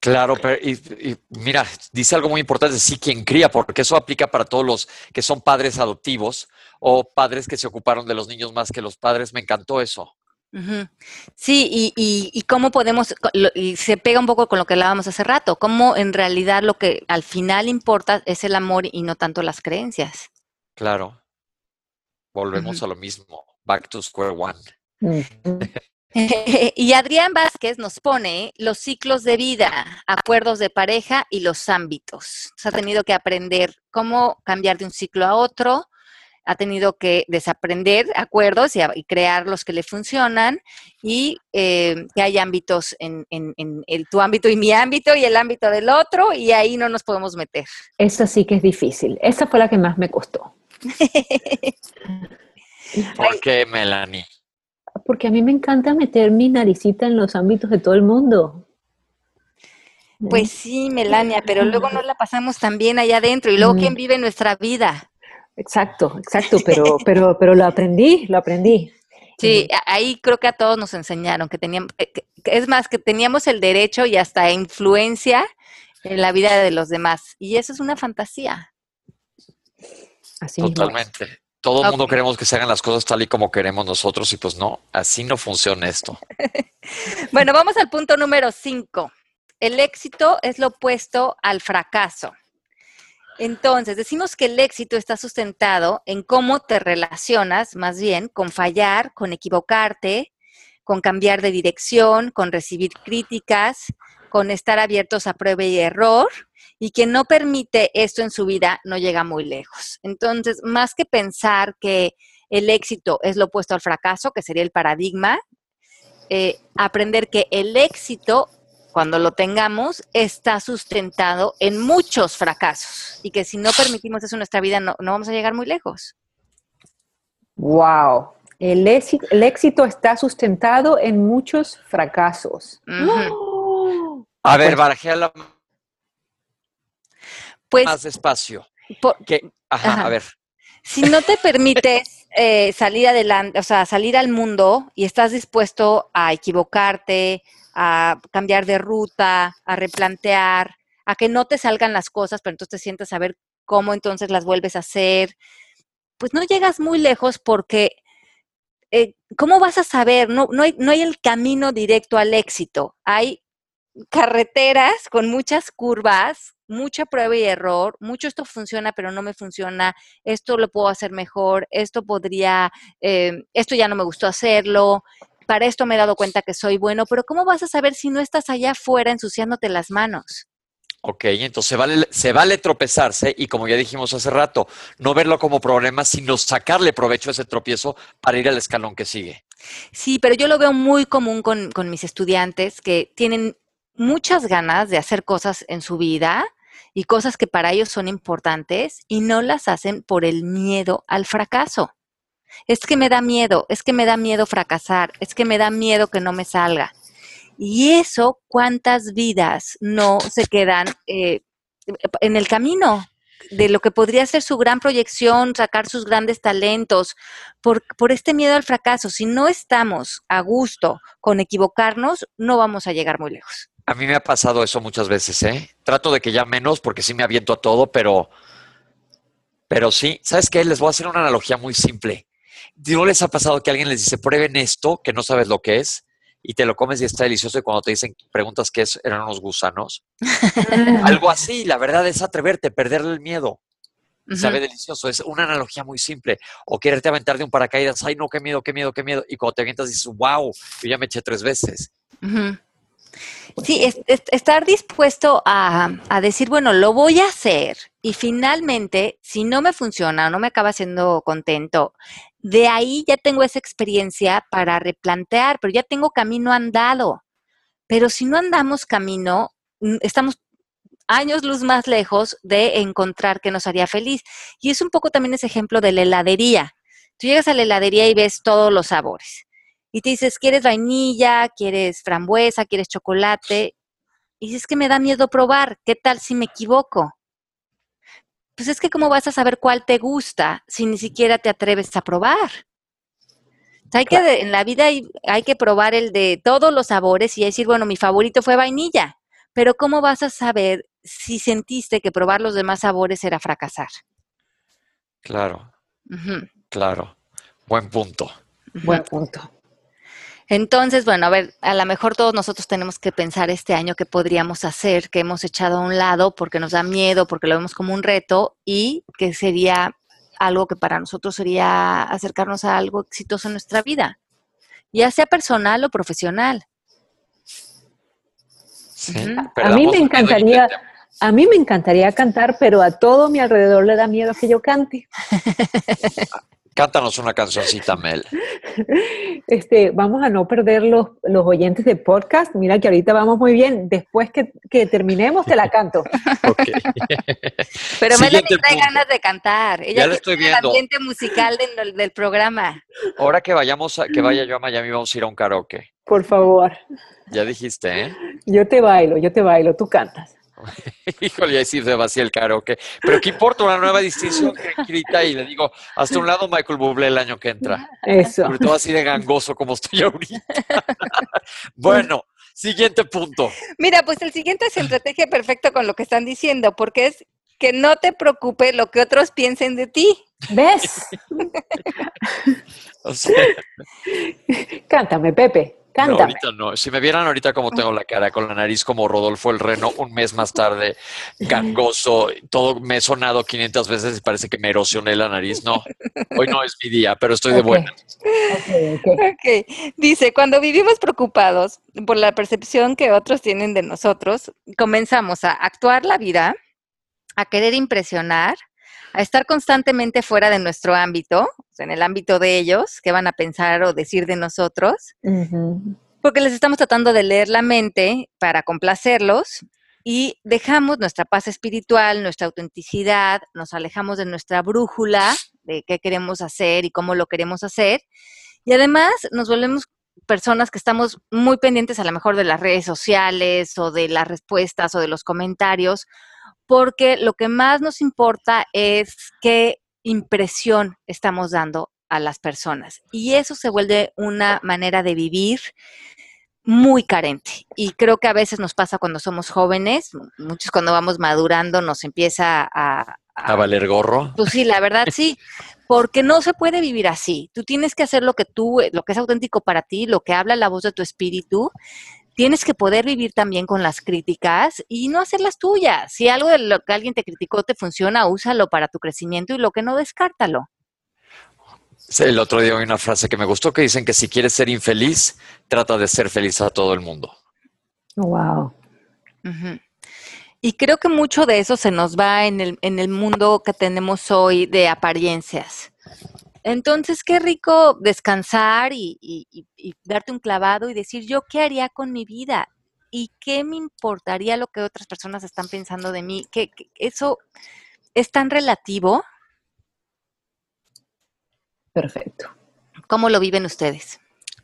Claro, pero y, mira, dice algo muy importante, sí, quien cría, porque eso aplica para todos los que son padres adoptivos o padres que se ocuparon de los niños más que los padres. Me encantó eso. Sí, y, y, cómo podemos, y se pega un poco con lo que hablábamos hace rato, cómo en realidad lo que al final importa es el amor y no tanto las creencias. Claro. Volvemos a lo mismo. Back to square one. y Adrián Vázquez nos pone los ciclos de vida, acuerdos de pareja y los ámbitos. Se ha tenido que aprender cómo cambiar de un ciclo a otro, ha tenido que desaprender acuerdos y, crear los que le funcionan y eh, que hay ámbitos en, el, tu ámbito y mi ámbito y el ámbito del otro y ahí no nos podemos meter. Eso sí que es difícil. Esa fue la que más me costó. ¿Por qué, Melanie? Porque a mí me encanta meter mi naricita en los ámbitos de todo el mundo. Pues sí, Melania, pero luego no la pasamos tan bien allá adentro. ¿Y luego quién vive nuestra vida? Exacto, exacto, pero, pero, pero lo aprendí, lo aprendí. Sí, ahí creo que a todos nos enseñaron que teníamos, es más, que teníamos el derecho y hasta influencia en la vida de los demás. Y eso es una fantasía. Así Totalmente. Todo el mundo queremos que se hagan las cosas tal y como queremos nosotros y pues no, así no funciona esto. bueno, vamos al punto número cinco. El éxito es lo opuesto al fracaso. Entonces, decimos que el éxito está sustentado en cómo te relacionas, más bien, con fallar, con equivocarte, con cambiar de dirección, con recibir críticas, con estar abiertos a prueba y error, y quien no permite esto en su vida no llega muy lejos. Entonces, más que pensar que el éxito es lo opuesto al fracaso, que sería el paradigma, eh, aprender que el éxito cuando lo tengamos, está sustentado en muchos fracasos y que si no permitimos eso en nuestra vida no, vamos a llegar muy lejos. Wow. El éxito, el éxito está sustentado en muchos fracasos. A ver, pues barajea la... Pues, más despacio. ajá, a ver. Si no te permites eh, salir adelante, o sea, salir al mundo y estás dispuesto a equivocarte, a cambiar de ruta, a replantear, a que no te salgan las cosas, pero entonces te sientas a ver cómo entonces las vuelves a hacer, pues no llegas muy lejos porque eh, ¿cómo vas a saber? No, no, hay, no hay el camino directo al éxito. Hay carreteras con muchas curvas mucha prueba y error, mucho esto funciona, pero no me funciona, esto lo puedo hacer mejor, esto podría, eh, esto ya no me gustó hacerlo, para esto me he dado cuenta que soy bueno, pero ¿cómo vas a saber si no estás allá afuera ensuciándote las manos? Ok, entonces vale, se vale tropezarse y como ya dijimos hace rato, no verlo como problema, sino sacarle provecho a ese tropiezo para ir al escalón que sigue. Sí, pero yo lo veo muy común con, con mis estudiantes que tienen muchas ganas de hacer cosas en su vida y cosas que para ellos son importantes y no las hacen por el miedo al fracaso. Es que me da miedo, es que me da miedo fracasar, es que me da miedo que no me salga. Y eso, ¿cuántas vidas no se quedan eh, en el camino de lo que podría ser su gran proyección, sacar sus grandes talentos, por, por este miedo al fracaso? Si no estamos a gusto con equivocarnos, no vamos a llegar muy lejos. A mí me ha pasado eso muchas veces, ¿eh? Trato de que ya menos porque sí me aviento a todo, pero, pero sí, ¿sabes qué? Les voy a hacer una analogía muy simple. ¿No les ha pasado que alguien les dice, prueben esto, que no sabes lo que es, y te lo comes y está delicioso, y cuando te dicen, preguntas qué es, eran unos gusanos? Algo así, la verdad es atreverte, perderle el miedo. Sabe delicioso, es una analogía muy simple. O quererte aventar de un paracaídas, ay no, qué miedo, qué miedo, qué miedo. Y cuando te avientas dices, wow, yo ya me eché tres veces. Sí, estar dispuesto a, decir, bueno, lo voy a hacer y finalmente, si no me funciona o no me acaba siendo contento, de ahí ya tengo esa experiencia para replantear, pero ya tengo camino andado. Pero si no andamos camino, mm, estamos años luz más lejos de encontrar que nos haría feliz. Y es un poco también ese ejemplo de la heladería. Tú llegas a la heladería y ves todos los sabores y te dices, ¿quieres vainilla? ¿Quieres frambuesa? ¿Quieres chocolate? Y dices que me da miedo probar. ¿Qué tal si me equivoco? Pues es que cómo vas a saber cuál te gusta si ni siquiera te atreves a probar. Hay que, en la vida hay, hay, que probar el de todos los sabores y decir, bueno, mi favorito fue vainilla, pero ¿cómo vas a saber si sentiste que probar los demás sabores era fracasar? Claro, claro. Buen punto. Buen punto. Entonces, bueno, a ver, a lo mejor todos nosotros tenemos que pensar este año qué podríamos hacer, que hemos echado a un lado porque nos da miedo, porque lo vemos como un reto y que sería algo que para nosotros sería acercarnos a algo exitoso en nuestra vida, ya sea personal o profesional. a mí me encantaría, a mí me encantaría cantar, pero a todo mi alrededor le da miedo que yo cante. Cántanos una cancioncita, Mel. Este, vamos a no perder los, los oyentes de podcast. Mira que ahorita vamos muy bien. Después que, que terminemos, te la canto. okay. Pero Mel trae ganas de cantar. Ella ya lo estoy viendo. el ambiente musical del, del, programa. Ahora que vayamos, a, que vaya yo a Miami, vamos a ir a un karaoke. Por favor. Ya dijiste, ¿eh? Yo te bailo, yo te bailo, tú cantas. Híjole, ahí sí se vacía el karaoke. Pero ¿qué importa? Una nueva distinción grita y le digo, hasta un lado Michael Bublé el año que entra. Eso. Sobre todo así de gangoso como estoy ahorita. bueno, siguiente punto. Mira, pues el siguiente es estrategia perfecta con lo que están diciendo, porque es que no te preocupe lo que otros piensen de ti. ¿Ves? Cántame, Pepe. No, ahorita no. Si me vieran ahorita como tengo la cara, con la nariz como Rodolfo el Reno, un mes más tarde, gangoso, todo me he sonado 500 veces y parece que me erosioné la nariz. No, hoy no es mi día, pero estoy de buena. Okay, Dice, cuando vivimos preocupados por la percepción que otros tienen de nosotros, comenzamos a actuar la vida, a querer impresionar, a estar constantemente fuera de nuestro ámbito, en el ámbito de ellos, qué van a pensar o decir de nosotros, porque les estamos tratando de leer la mente para complacerlos y dejamos nuestra paz espiritual, nuestra autenticidad, nos alejamos de nuestra brújula de qué queremos hacer y cómo lo queremos hacer, y además nos volvemos personas que estamos muy pendientes a lo mejor de las redes sociales o de las respuestas o de los comentarios, porque lo que más nos importa es qué impresión estamos dando a las personas. Y eso se vuelve una manera de vivir muy carente. Y creo que a veces nos pasa cuando somos jóvenes, muchos cuando vamos madurando nos empieza a... A, valer gorro. Pues sí, la verdad sí, porque no se puede vivir así. Tú tienes que hacer lo que tú, lo que es auténtico para ti, lo que habla la voz de tu espíritu tienes que poder vivir también con las críticas y no hacerlas tuyas. Si algo de lo que alguien te criticó te funciona, úsalo para tu crecimiento y lo que no, descártalo. el otro día hay una frase que me gustó que dicen que si quieres ser infeliz, trata de ser feliz a todo el mundo. Wow. Y creo que mucho de eso se nos va en el, en el mundo que tenemos hoy de apariencias. Entonces, qué rico descansar y, darte un clavado y decir, yo qué haría con mi vida y qué me importaría lo que otras personas están pensando de mí. Que, eso es tan relativo. Perfecto. ¿Cómo lo viven ustedes?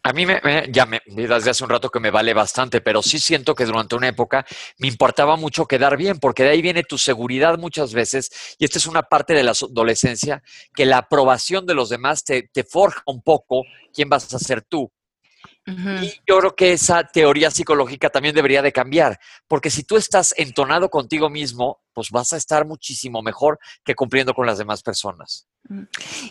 A mí me, ya me, desde hace un rato que me vale bastante, pero sí siento que durante una época me importaba mucho quedar bien, porque de ahí viene tu seguridad muchas veces, y esta es una parte de la adolescencia, que la aprobación de los demás te, te forja un poco quién vas a ser tú. Y yo creo que esa teoría psicológica también debería de cambiar, porque si tú estás entonado contigo mismo, pues vas a estar muchísimo mejor que cumpliendo con las demás personas.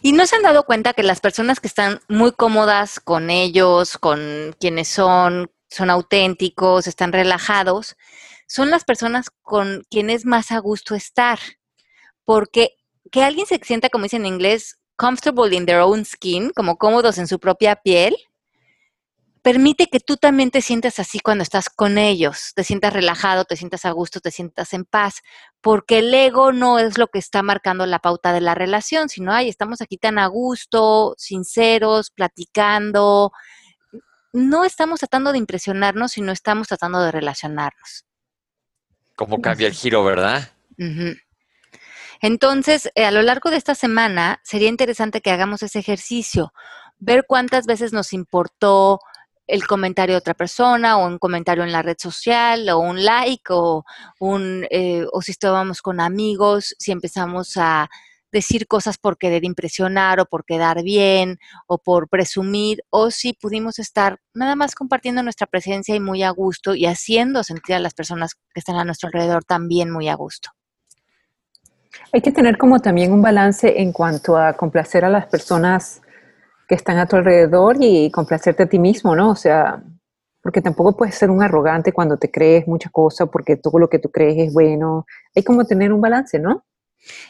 ¿Y no se han dado cuenta que las personas que están muy cómodas con ellos, con quienes son, son auténticos, están relajados, son las personas con quienes más a gusto estar? Porque que alguien se sienta, como dicen en inglés, comfortable in their own skin, como cómodos en su propia piel, permite que tú también te sientas así cuando estás con ellos, te sientas relajado, te sientas a gusto, te sientas en paz, porque el ego no es lo que está marcando la pauta de la relación, sino, ay, estamos aquí tan a gusto, sinceros, platicando. No estamos tratando de impresionarnos, sino estamos tratando de relacionarnos. ¿Cómo cambia el giro, verdad? Entonces, eh, a lo largo de esta semana, sería interesante que hagamos ese ejercicio, ver cuántas veces nos importó el comentario de otra persona o un comentario en la red social o un like o, un, eh, o si estábamos con amigos, si empezamos a decir cosas por querer impresionar o por quedar bien o por presumir o si pudimos estar nada más compartiendo nuestra presencia y muy a gusto y haciendo sentir a las personas que están a nuestro alrededor también muy a gusto. Hay que tener como también un balance en cuanto a complacer a las personas que están a tu alrededor y complacerte a ti mismo, ¿no? O sea, porque tampoco puedes ser un arrogante cuando te crees mucha cosa, porque todo lo que tú crees es bueno. Hay como tener un balance, ¿no?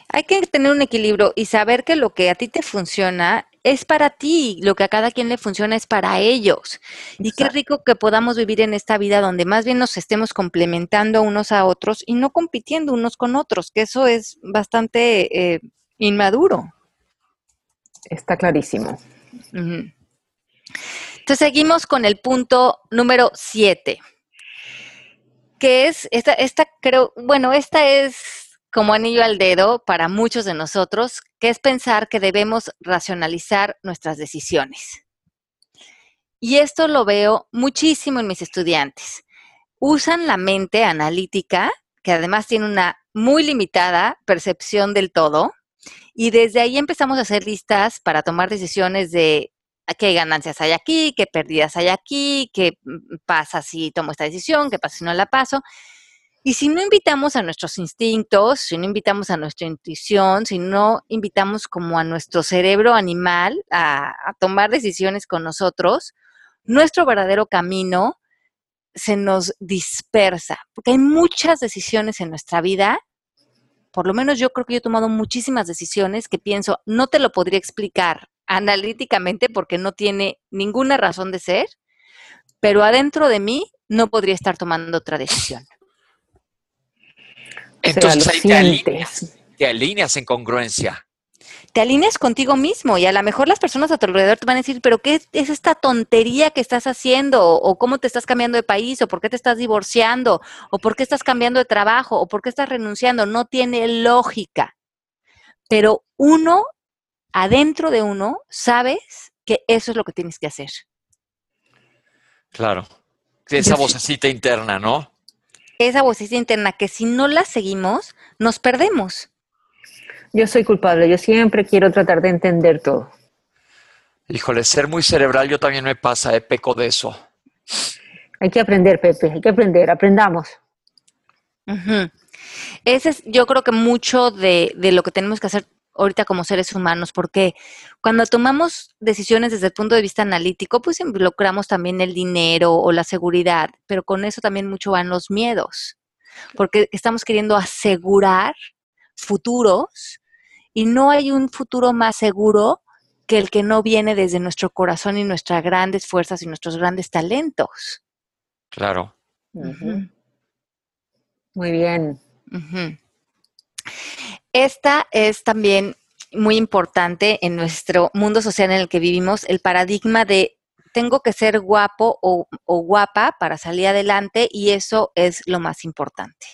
Hay que tener un equilibrio y saber que lo que a ti te funciona es para ti, lo que a cada quien le funciona es para ellos. Y qué rico que podamos vivir en esta vida donde más bien nos estemos complementando unos a otros y no compitiendo unos con otros, que eso es bastante eh, inmaduro. Está clarísimo. Entonces seguimos con el punto número 7, que es, esta, esta creo, bueno, esta es como anillo al dedo para muchos de nosotros, que es pensar que debemos racionalizar nuestras decisiones. Y esto lo veo muchísimo en mis estudiantes. Usan la mente analítica, que además tiene una muy limitada percepción del todo, y desde ahí empezamos a hacer listas para tomar decisiones de qué ganancias hay aquí, qué pérdidas hay aquí, qué mm, pasa si tomo esta decisión, qué pasa si no la paso. Y si no invitamos a nuestros instintos, si no invitamos a nuestra intuición, si no invitamos como a nuestro cerebro animal a, a tomar decisiones con nosotros, nuestro verdadero camino se nos dispersa, porque hay muchas decisiones en nuestra vida por lo menos yo creo que yo he tomado muchísimas decisiones que pienso, no te lo podría explicar analíticamente porque no tiene ninguna razón de ser, pero adentro de mí no podría estar tomando otra decisión. Entonces ahí te alineas, te alineas en congruencia te alineas contigo mismo y a lo mejor las personas a tu alrededor te van a decir, pero ¿qué es esta tontería que estás haciendo? O, cómo te estás cambiando de país, o por qué te estás divorciando, o por qué estás cambiando de trabajo, o por qué estás renunciando. No tiene lógica. Pero uno, adentro de uno, sabes que eso es lo que tienes que hacer. Claro. Esa vocecita interna, ¿no? Esa vocecita interna que si no la seguimos, nos perdemos. Yo soy culpable, yo siempre quiero tratar de entender todo. Híjole, ser muy cerebral yo también me pasa, eh, peco de eso. Hay que aprender, Pepe, hay que aprender, aprendamos. Ese es, yo creo que mucho de, de, lo que tenemos que hacer ahorita como seres humanos, porque cuando tomamos decisiones desde el punto de vista analítico, pues involucramos también el dinero o la seguridad, pero con eso también mucho van los miedos, porque estamos queriendo asegurar futuros y no hay un futuro más seguro que el que no viene desde nuestro corazón y nuestras grandes fuerzas y nuestros grandes talentos. Claro. Muy bien. Esta es también muy importante en nuestro mundo social en el que vivimos, el paradigma de tengo que ser guapo o, guapa para salir adelante y eso es lo más importante.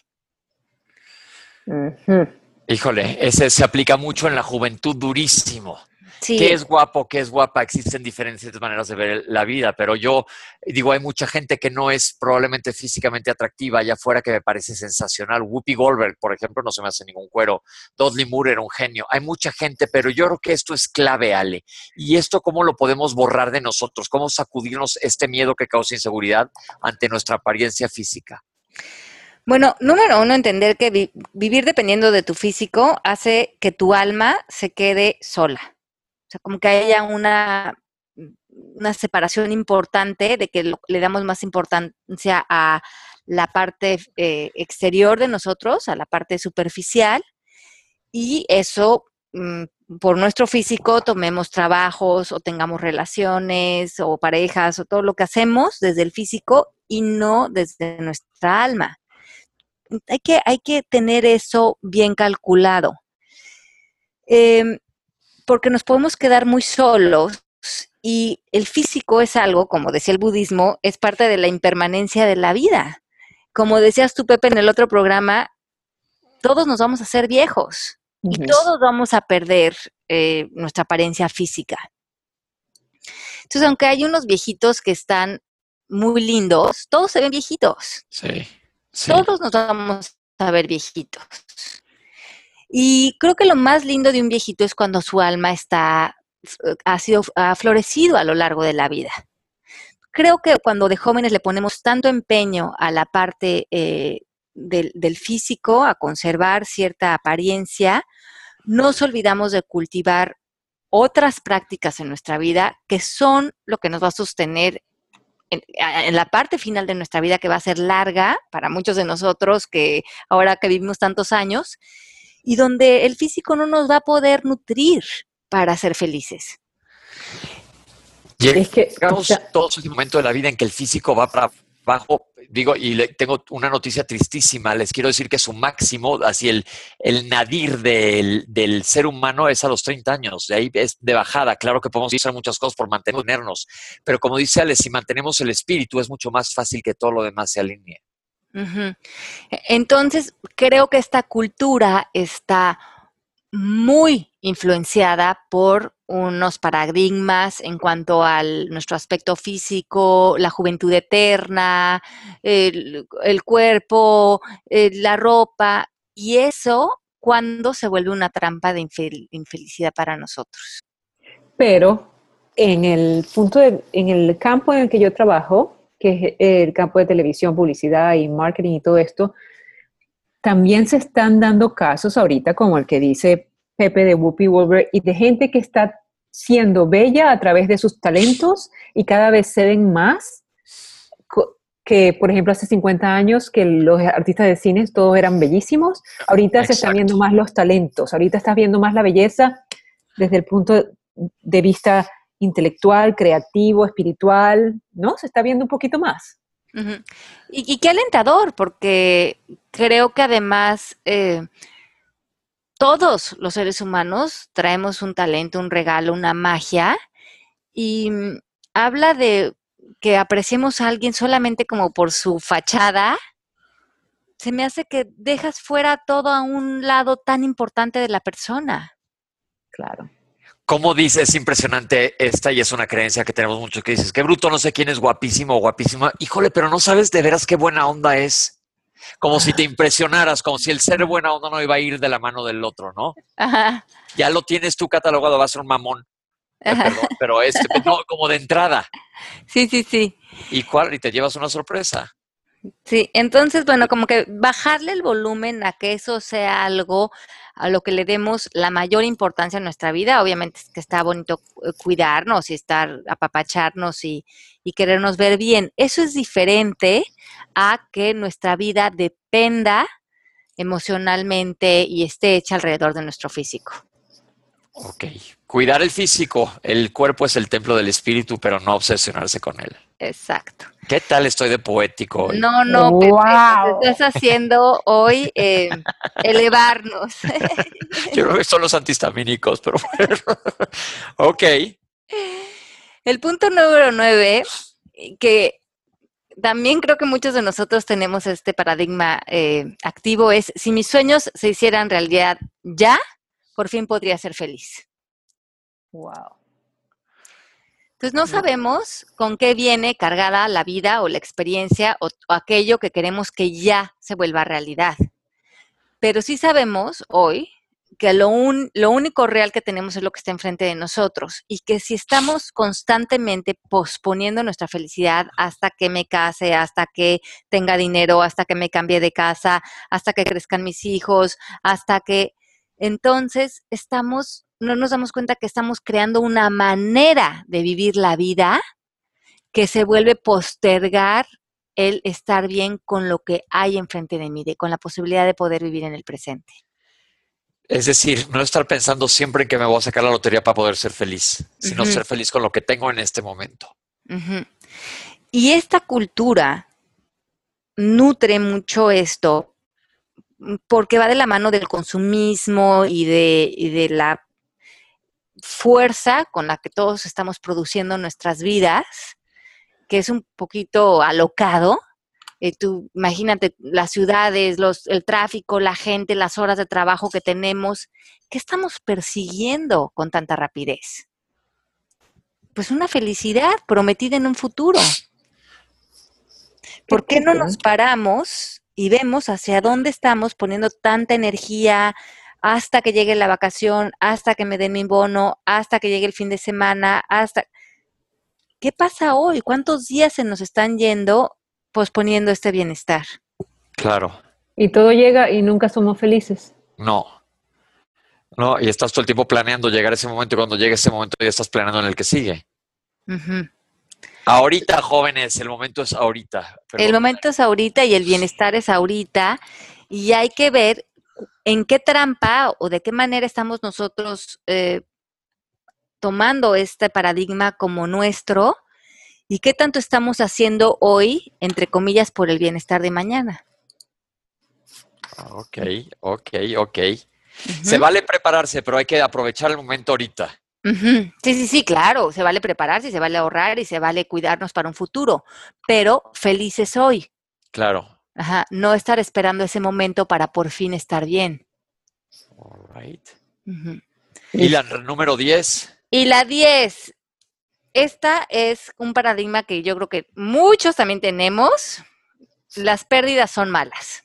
Híjole, ese se aplica mucho en la juventud durísimo. ¿Qué es guapo? ¿Qué es guapa? Existen diferentes maneras de ver la vida, pero yo digo, hay mucha gente que no es probablemente físicamente atractiva allá afuera que me parece sensacional. Whoopi Goldberg, por ejemplo, no se me hace ningún cuero. Dudley Moore era un genio. Hay mucha gente, pero yo creo que esto es clave, Ale. ¿Y esto cómo lo podemos borrar de nosotros? ¿Cómo sacudirnos este miedo que causa inseguridad ante nuestra apariencia física? Bueno, número uno, entender que vivir dependiendo de tu físico hace que tu alma se quede sola. O sea, como que haya una, una separación importante de que le damos más importancia a la parte eh, exterior de nosotros, a la parte superficial, y eso mm, por nuestro físico tomemos trabajos o tengamos relaciones o parejas o todo lo que hacemos desde el físico y no desde nuestra alma. Hay que, hay que tener eso bien calculado. Em, porque nos podemos quedar muy solos y el físico es algo, como decía el budismo, es parte de la impermanencia de la vida. Como decías tú, Pepe, en el otro programa, todos nos vamos a hacer viejos y todos vamos a perder eh, nuestra apariencia física. Entonces, aunque hay unos viejitos que están muy lindos, todos se ven viejitos. Sí. Todos nos vamos a ver viejitos. Y creo que lo más lindo de un viejito es cuando su alma está, ha sido, ha florecido a lo largo de la vida. Creo que cuando de jóvenes le ponemos tanto empeño a la parte eh, del, del físico, a conservar cierta apariencia, nos olvidamos de cultivar otras prácticas en nuestra vida que son lo que nos va a sostener en, en, la parte final de nuestra vida que va a ser larga para muchos de nosotros que ahora que vivimos tantos años y donde el físico no nos va a poder nutrir para ser felices. es que todo ese momento de la vida en que el físico va para abajo, digo, y le, tengo una noticia tristísima, les quiero decir que su máximo, así el, el nadir del, del, ser humano es a los 30 años, de ahí es de bajada, claro que podemos hacer muchas cosas por mantenernos, pero como dice Ale, si mantenemos el espíritu es mucho más fácil que todo lo demás se alinee. Entonces, creo que esta cultura está muy influenciada por unos paradigmas en cuanto a nuestro aspecto físico, la juventud eterna, el, cuerpo, eh, la ropa, y eso cuando se vuelve una trampa de infelicidad para nosotros. Pero en el punto en el campo en el que yo trabajo, que es el campo de televisión, publicidad y marketing y todo esto, también se están dando casos ahorita como el que dice Pepe de Whoopi Wolver y de gente que está siendo bella a través de sus talentos y cada vez se ven más que, por ejemplo, hace 50 años que los artistas de cine todos eran bellísimos, ahorita se están viendo más los talentos, ahorita estás viendo más la belleza desde el punto de vista intelectual, creativo, espiritual, ¿no? Se está viendo un poquito más. y, qué alentador, porque creo que además eh, todos los seres humanos traemos un talento, un regalo, una magia, y mm, habla de que apreciemos a alguien solamente como por su fachada, se me hace que dejas fuera todo a un lado tan importante de la persona. Claro. Como dices, es impresionante esta y es una creencia que tenemos muchos que dices, qué bruto, no sé quién es guapísimo o guapísima. Híjole, pero no sabes de veras qué buena onda es. Como si te impresionaras, como si el ser buena onda no iba a ir de la mano del otro, ¿no? Ajá. Ya lo tienes tú catalogado, va a ser un mamón. Eh, perdón, pero este, no, como de entrada. Sí, sí, sí. ¿Y cuál? Y te llevas una sorpresa. Sí, entonces, bueno, como que bajarle el volumen a que eso sea algo a lo que le demos la mayor importancia en nuestra vida. Obviamente que está bonito eh, cuidarnos y estar, apapacharnos y, y querernos ver bien. Eso es diferente a que nuestra vida dependa emocionalmente y esté hecha alrededor de nuestro físico. Ok. Cuidar el físico. El cuerpo es el templo del espíritu, pero no obsesionarse con él. Exacto. ¿Qué tal estoy de poético hoy? No, no, Pepe, Wow. estás haciendo hoy eh, elevarnos. Yo creo que son los antihistamínicos, pero bueno. ok. El punto número nueve, que también creo que muchos de nosotros tenemos este paradigma eh, activo, es si mis sueños se hicieran realidad ya, por fin podría ser feliz. Wow. Entonces no sabemos con qué viene cargada la vida o la experiencia o, o aquello que queremos que ya se vuelva realidad. Pero sí sabemos hoy que lo, un- lo único real que tenemos es lo que está enfrente de nosotros y que si estamos constantemente posponiendo nuestra felicidad hasta que me case, hasta que tenga dinero, hasta que me cambie de casa, hasta que crezcan mis hijos, hasta que entonces estamos, no nos damos cuenta que estamos creando una manera de vivir la vida que se vuelve postergar el estar bien con lo que hay enfrente de mí, de- con la posibilidad de poder vivir en el presente. Es decir, no estar pensando siempre en que me voy a sacar la lotería para poder ser feliz, sino ser feliz con lo que tengo en este momento. Y esta cultura nutre mucho esto porque va de la mano del consumismo y de, y de la fuerza con la que todos estamos produciendo nuestras vidas, que es un poquito alocado. Eh, tú imagínate las ciudades, los, el tráfico, la gente, las horas de trabajo que tenemos. ¿Qué estamos persiguiendo con tanta rapidez? Pues una felicidad prometida en un futuro. ¿Por qué no nos paramos y vemos hacia dónde estamos poniendo tanta energía hasta que llegue la vacación, hasta que me den mi bono, hasta que llegue el fin de semana, hasta... ¿Qué pasa hoy? ¿Cuántos días se nos están yendo posponiendo este bienestar? Claro. Y todo llega y nunca somos felices. No. No, y estás todo el tiempo planeando llegar a ese momento y cuando llegue ese momento ya estás planeando en el que sigue. Ujú. Ahorita, jóvenes, el momento es ahorita. El momento es ahorita y el bienestar es ahorita y hay que ver en qué trampa o de qué manera estamos nosotros eh, tomando este paradigma como nuestro y qué tanto estamos haciendo hoy, entre comillas, por el bienestar de mañana. Ok, ok, ok. Se vale prepararse, pero hay que aprovechar el momento ahorita. Sí, sí, sí, claro, se vale prepararse, se vale ahorrar y se vale cuidarnos para un futuro, pero felices hoy. Claro. Ajá, no estar esperando ese momento para por fin estar bien. All right. Y la número 10. Y la 10, esta es un paradigma que yo creo que muchos también tenemos. Las pérdidas son malas.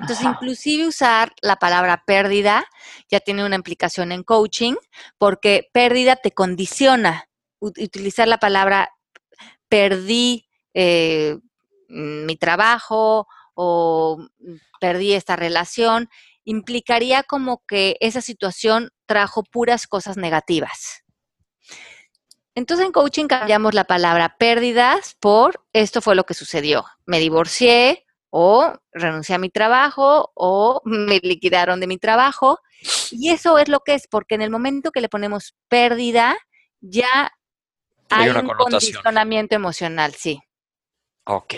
Entonces, Ajá. inclusive usar la palabra pérdida ya tiene una implicación en coaching, porque pérdida te condiciona. Utilizar la palabra perdí eh, mm, mi trabajo o mm, perdí esta relación, implicaría como que esa situación trajo puras cosas negativas. Entonces en coaching cambiamos la palabra pérdidas por esto fue lo que sucedió. Me divorcié o renuncié a mi trabajo o me liquidaron de mi trabajo. Y eso es lo que es, porque en el momento que le ponemos pérdida, ya Hay un condicionamiento emocional, sí. Ok.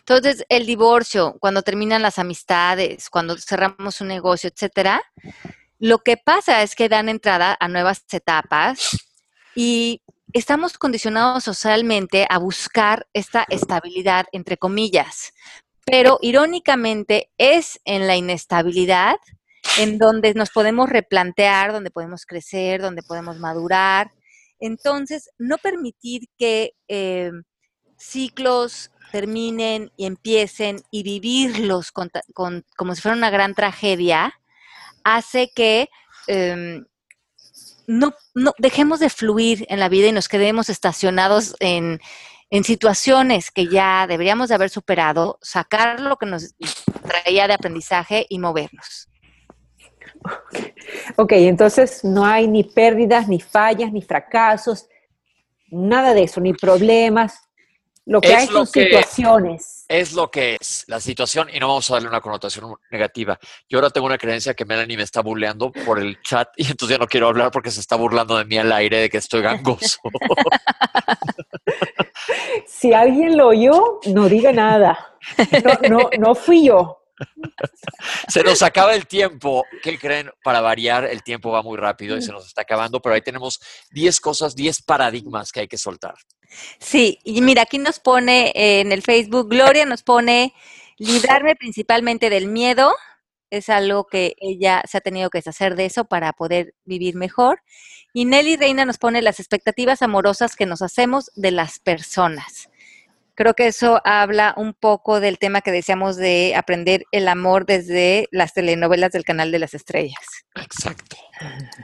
Entonces, el divorcio, cuando terminan las amistades, cuando cerramos un negocio, etcétera, lo que pasa es que dan entrada a nuevas etapas y estamos condicionados socialmente a buscar esta estabilidad, entre comillas. Pero irónicamente es en la inestabilidad en donde nos podemos replantear, donde podemos crecer, donde podemos madurar. Entonces, no permitir que eh, ciclos terminen y empiecen y vivirlos con con- como si fuera una gran tragedia, hace que em, no dejemos de fluir en la vida y nos quedemos estacionados en, en situaciones que ya deberíamos de haber superado, sacar lo que nos traía de aprendizaje y movernos. Ok, entonces no hay ni pérdidas, ni fallas, ni fracasos, nada de eso, ni problemas. Lo que hay son situaciones. Es lo que es la situación y no vamos a darle una connotación negativa. Yo ahora tengo una creencia que Melanie me está burleando por el chat y entonces ya no quiero hablar porque se está burlando de mí al aire de que estoy gangoso. si alguien lo oyó, no diga nada. No, no, no fui yo. Se nos acaba el tiempo. ¿Qué creen? Para variar, el tiempo va muy rápido y se nos está acabando, pero ahí tenemos 10 cosas, 10 paradigmas que hay que soltar. Sí, y mira, aquí nos pone en el Facebook, Gloria nos pone librarme principalmente del miedo. Es algo que ella se ha tenido que deshacer de eso para poder vivir mejor. Y Nelly Reina nos pone las expectativas amorosas que nos hacemos de las personas. Creo que eso habla un poco del tema que decíamos de aprender el amor desde las telenovelas del canal de las estrellas. Exacto.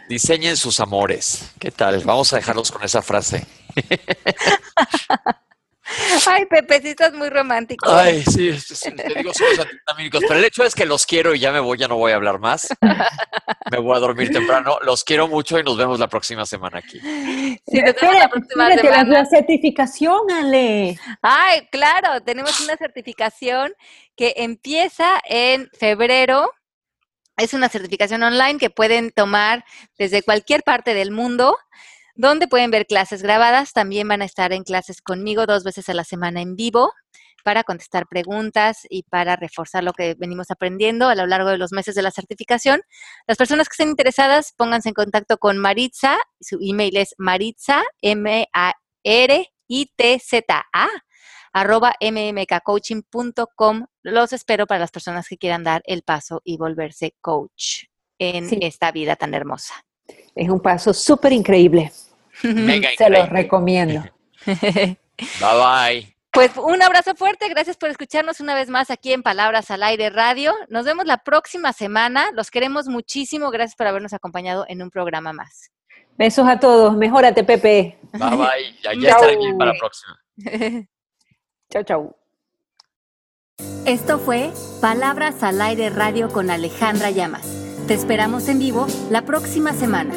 Diseñen sus amores. ¿Qué tal? Vamos a dejarlos con esa frase. Ay, Pepe, sí estás muy romántico. Ay, sí, te digo, somos antihistamínicos, pero el hecho es que los quiero y ya me voy, ya no voy a hablar más. Me voy a dormir temprano. Los quiero mucho y nos vemos la próxima semana aquí. Sí, nos vemos la próxima semana. la certificación, Ale. Ay, claro, tenemos una certificación que empieza en febrero. Es una certificación online que pueden tomar desde cualquier parte del mundo donde pueden ver clases grabadas. También van a estar en clases conmigo dos veces a la semana en vivo para contestar preguntas y para reforzar lo que venimos aprendiendo a lo largo de los meses de la certificación. Las personas que estén interesadas, pónganse en contacto con Maritza. Su email es maritza, M-A-R-I-T-Z-A, arroba mmkcoaching.com. Los espero para las personas que quieran dar el paso y volverse coach en esta vida tan hermosa. Es un paso súper increíble. Se los recomiendo. bye bye. Pues un abrazo fuerte, gracias por escucharnos una vez más aquí en Palabras al Aire Radio. Nos vemos la próxima semana, los queremos muchísimo, gracias por habernos acompañado en un programa más. Besos a todos, mejórate Pepe. Bye bye, ya, ya estaré bien para la próxima. chao, chao. Esto fue Palabras al Aire Radio con Alejandra Llamas. Te esperamos en vivo la próxima semana.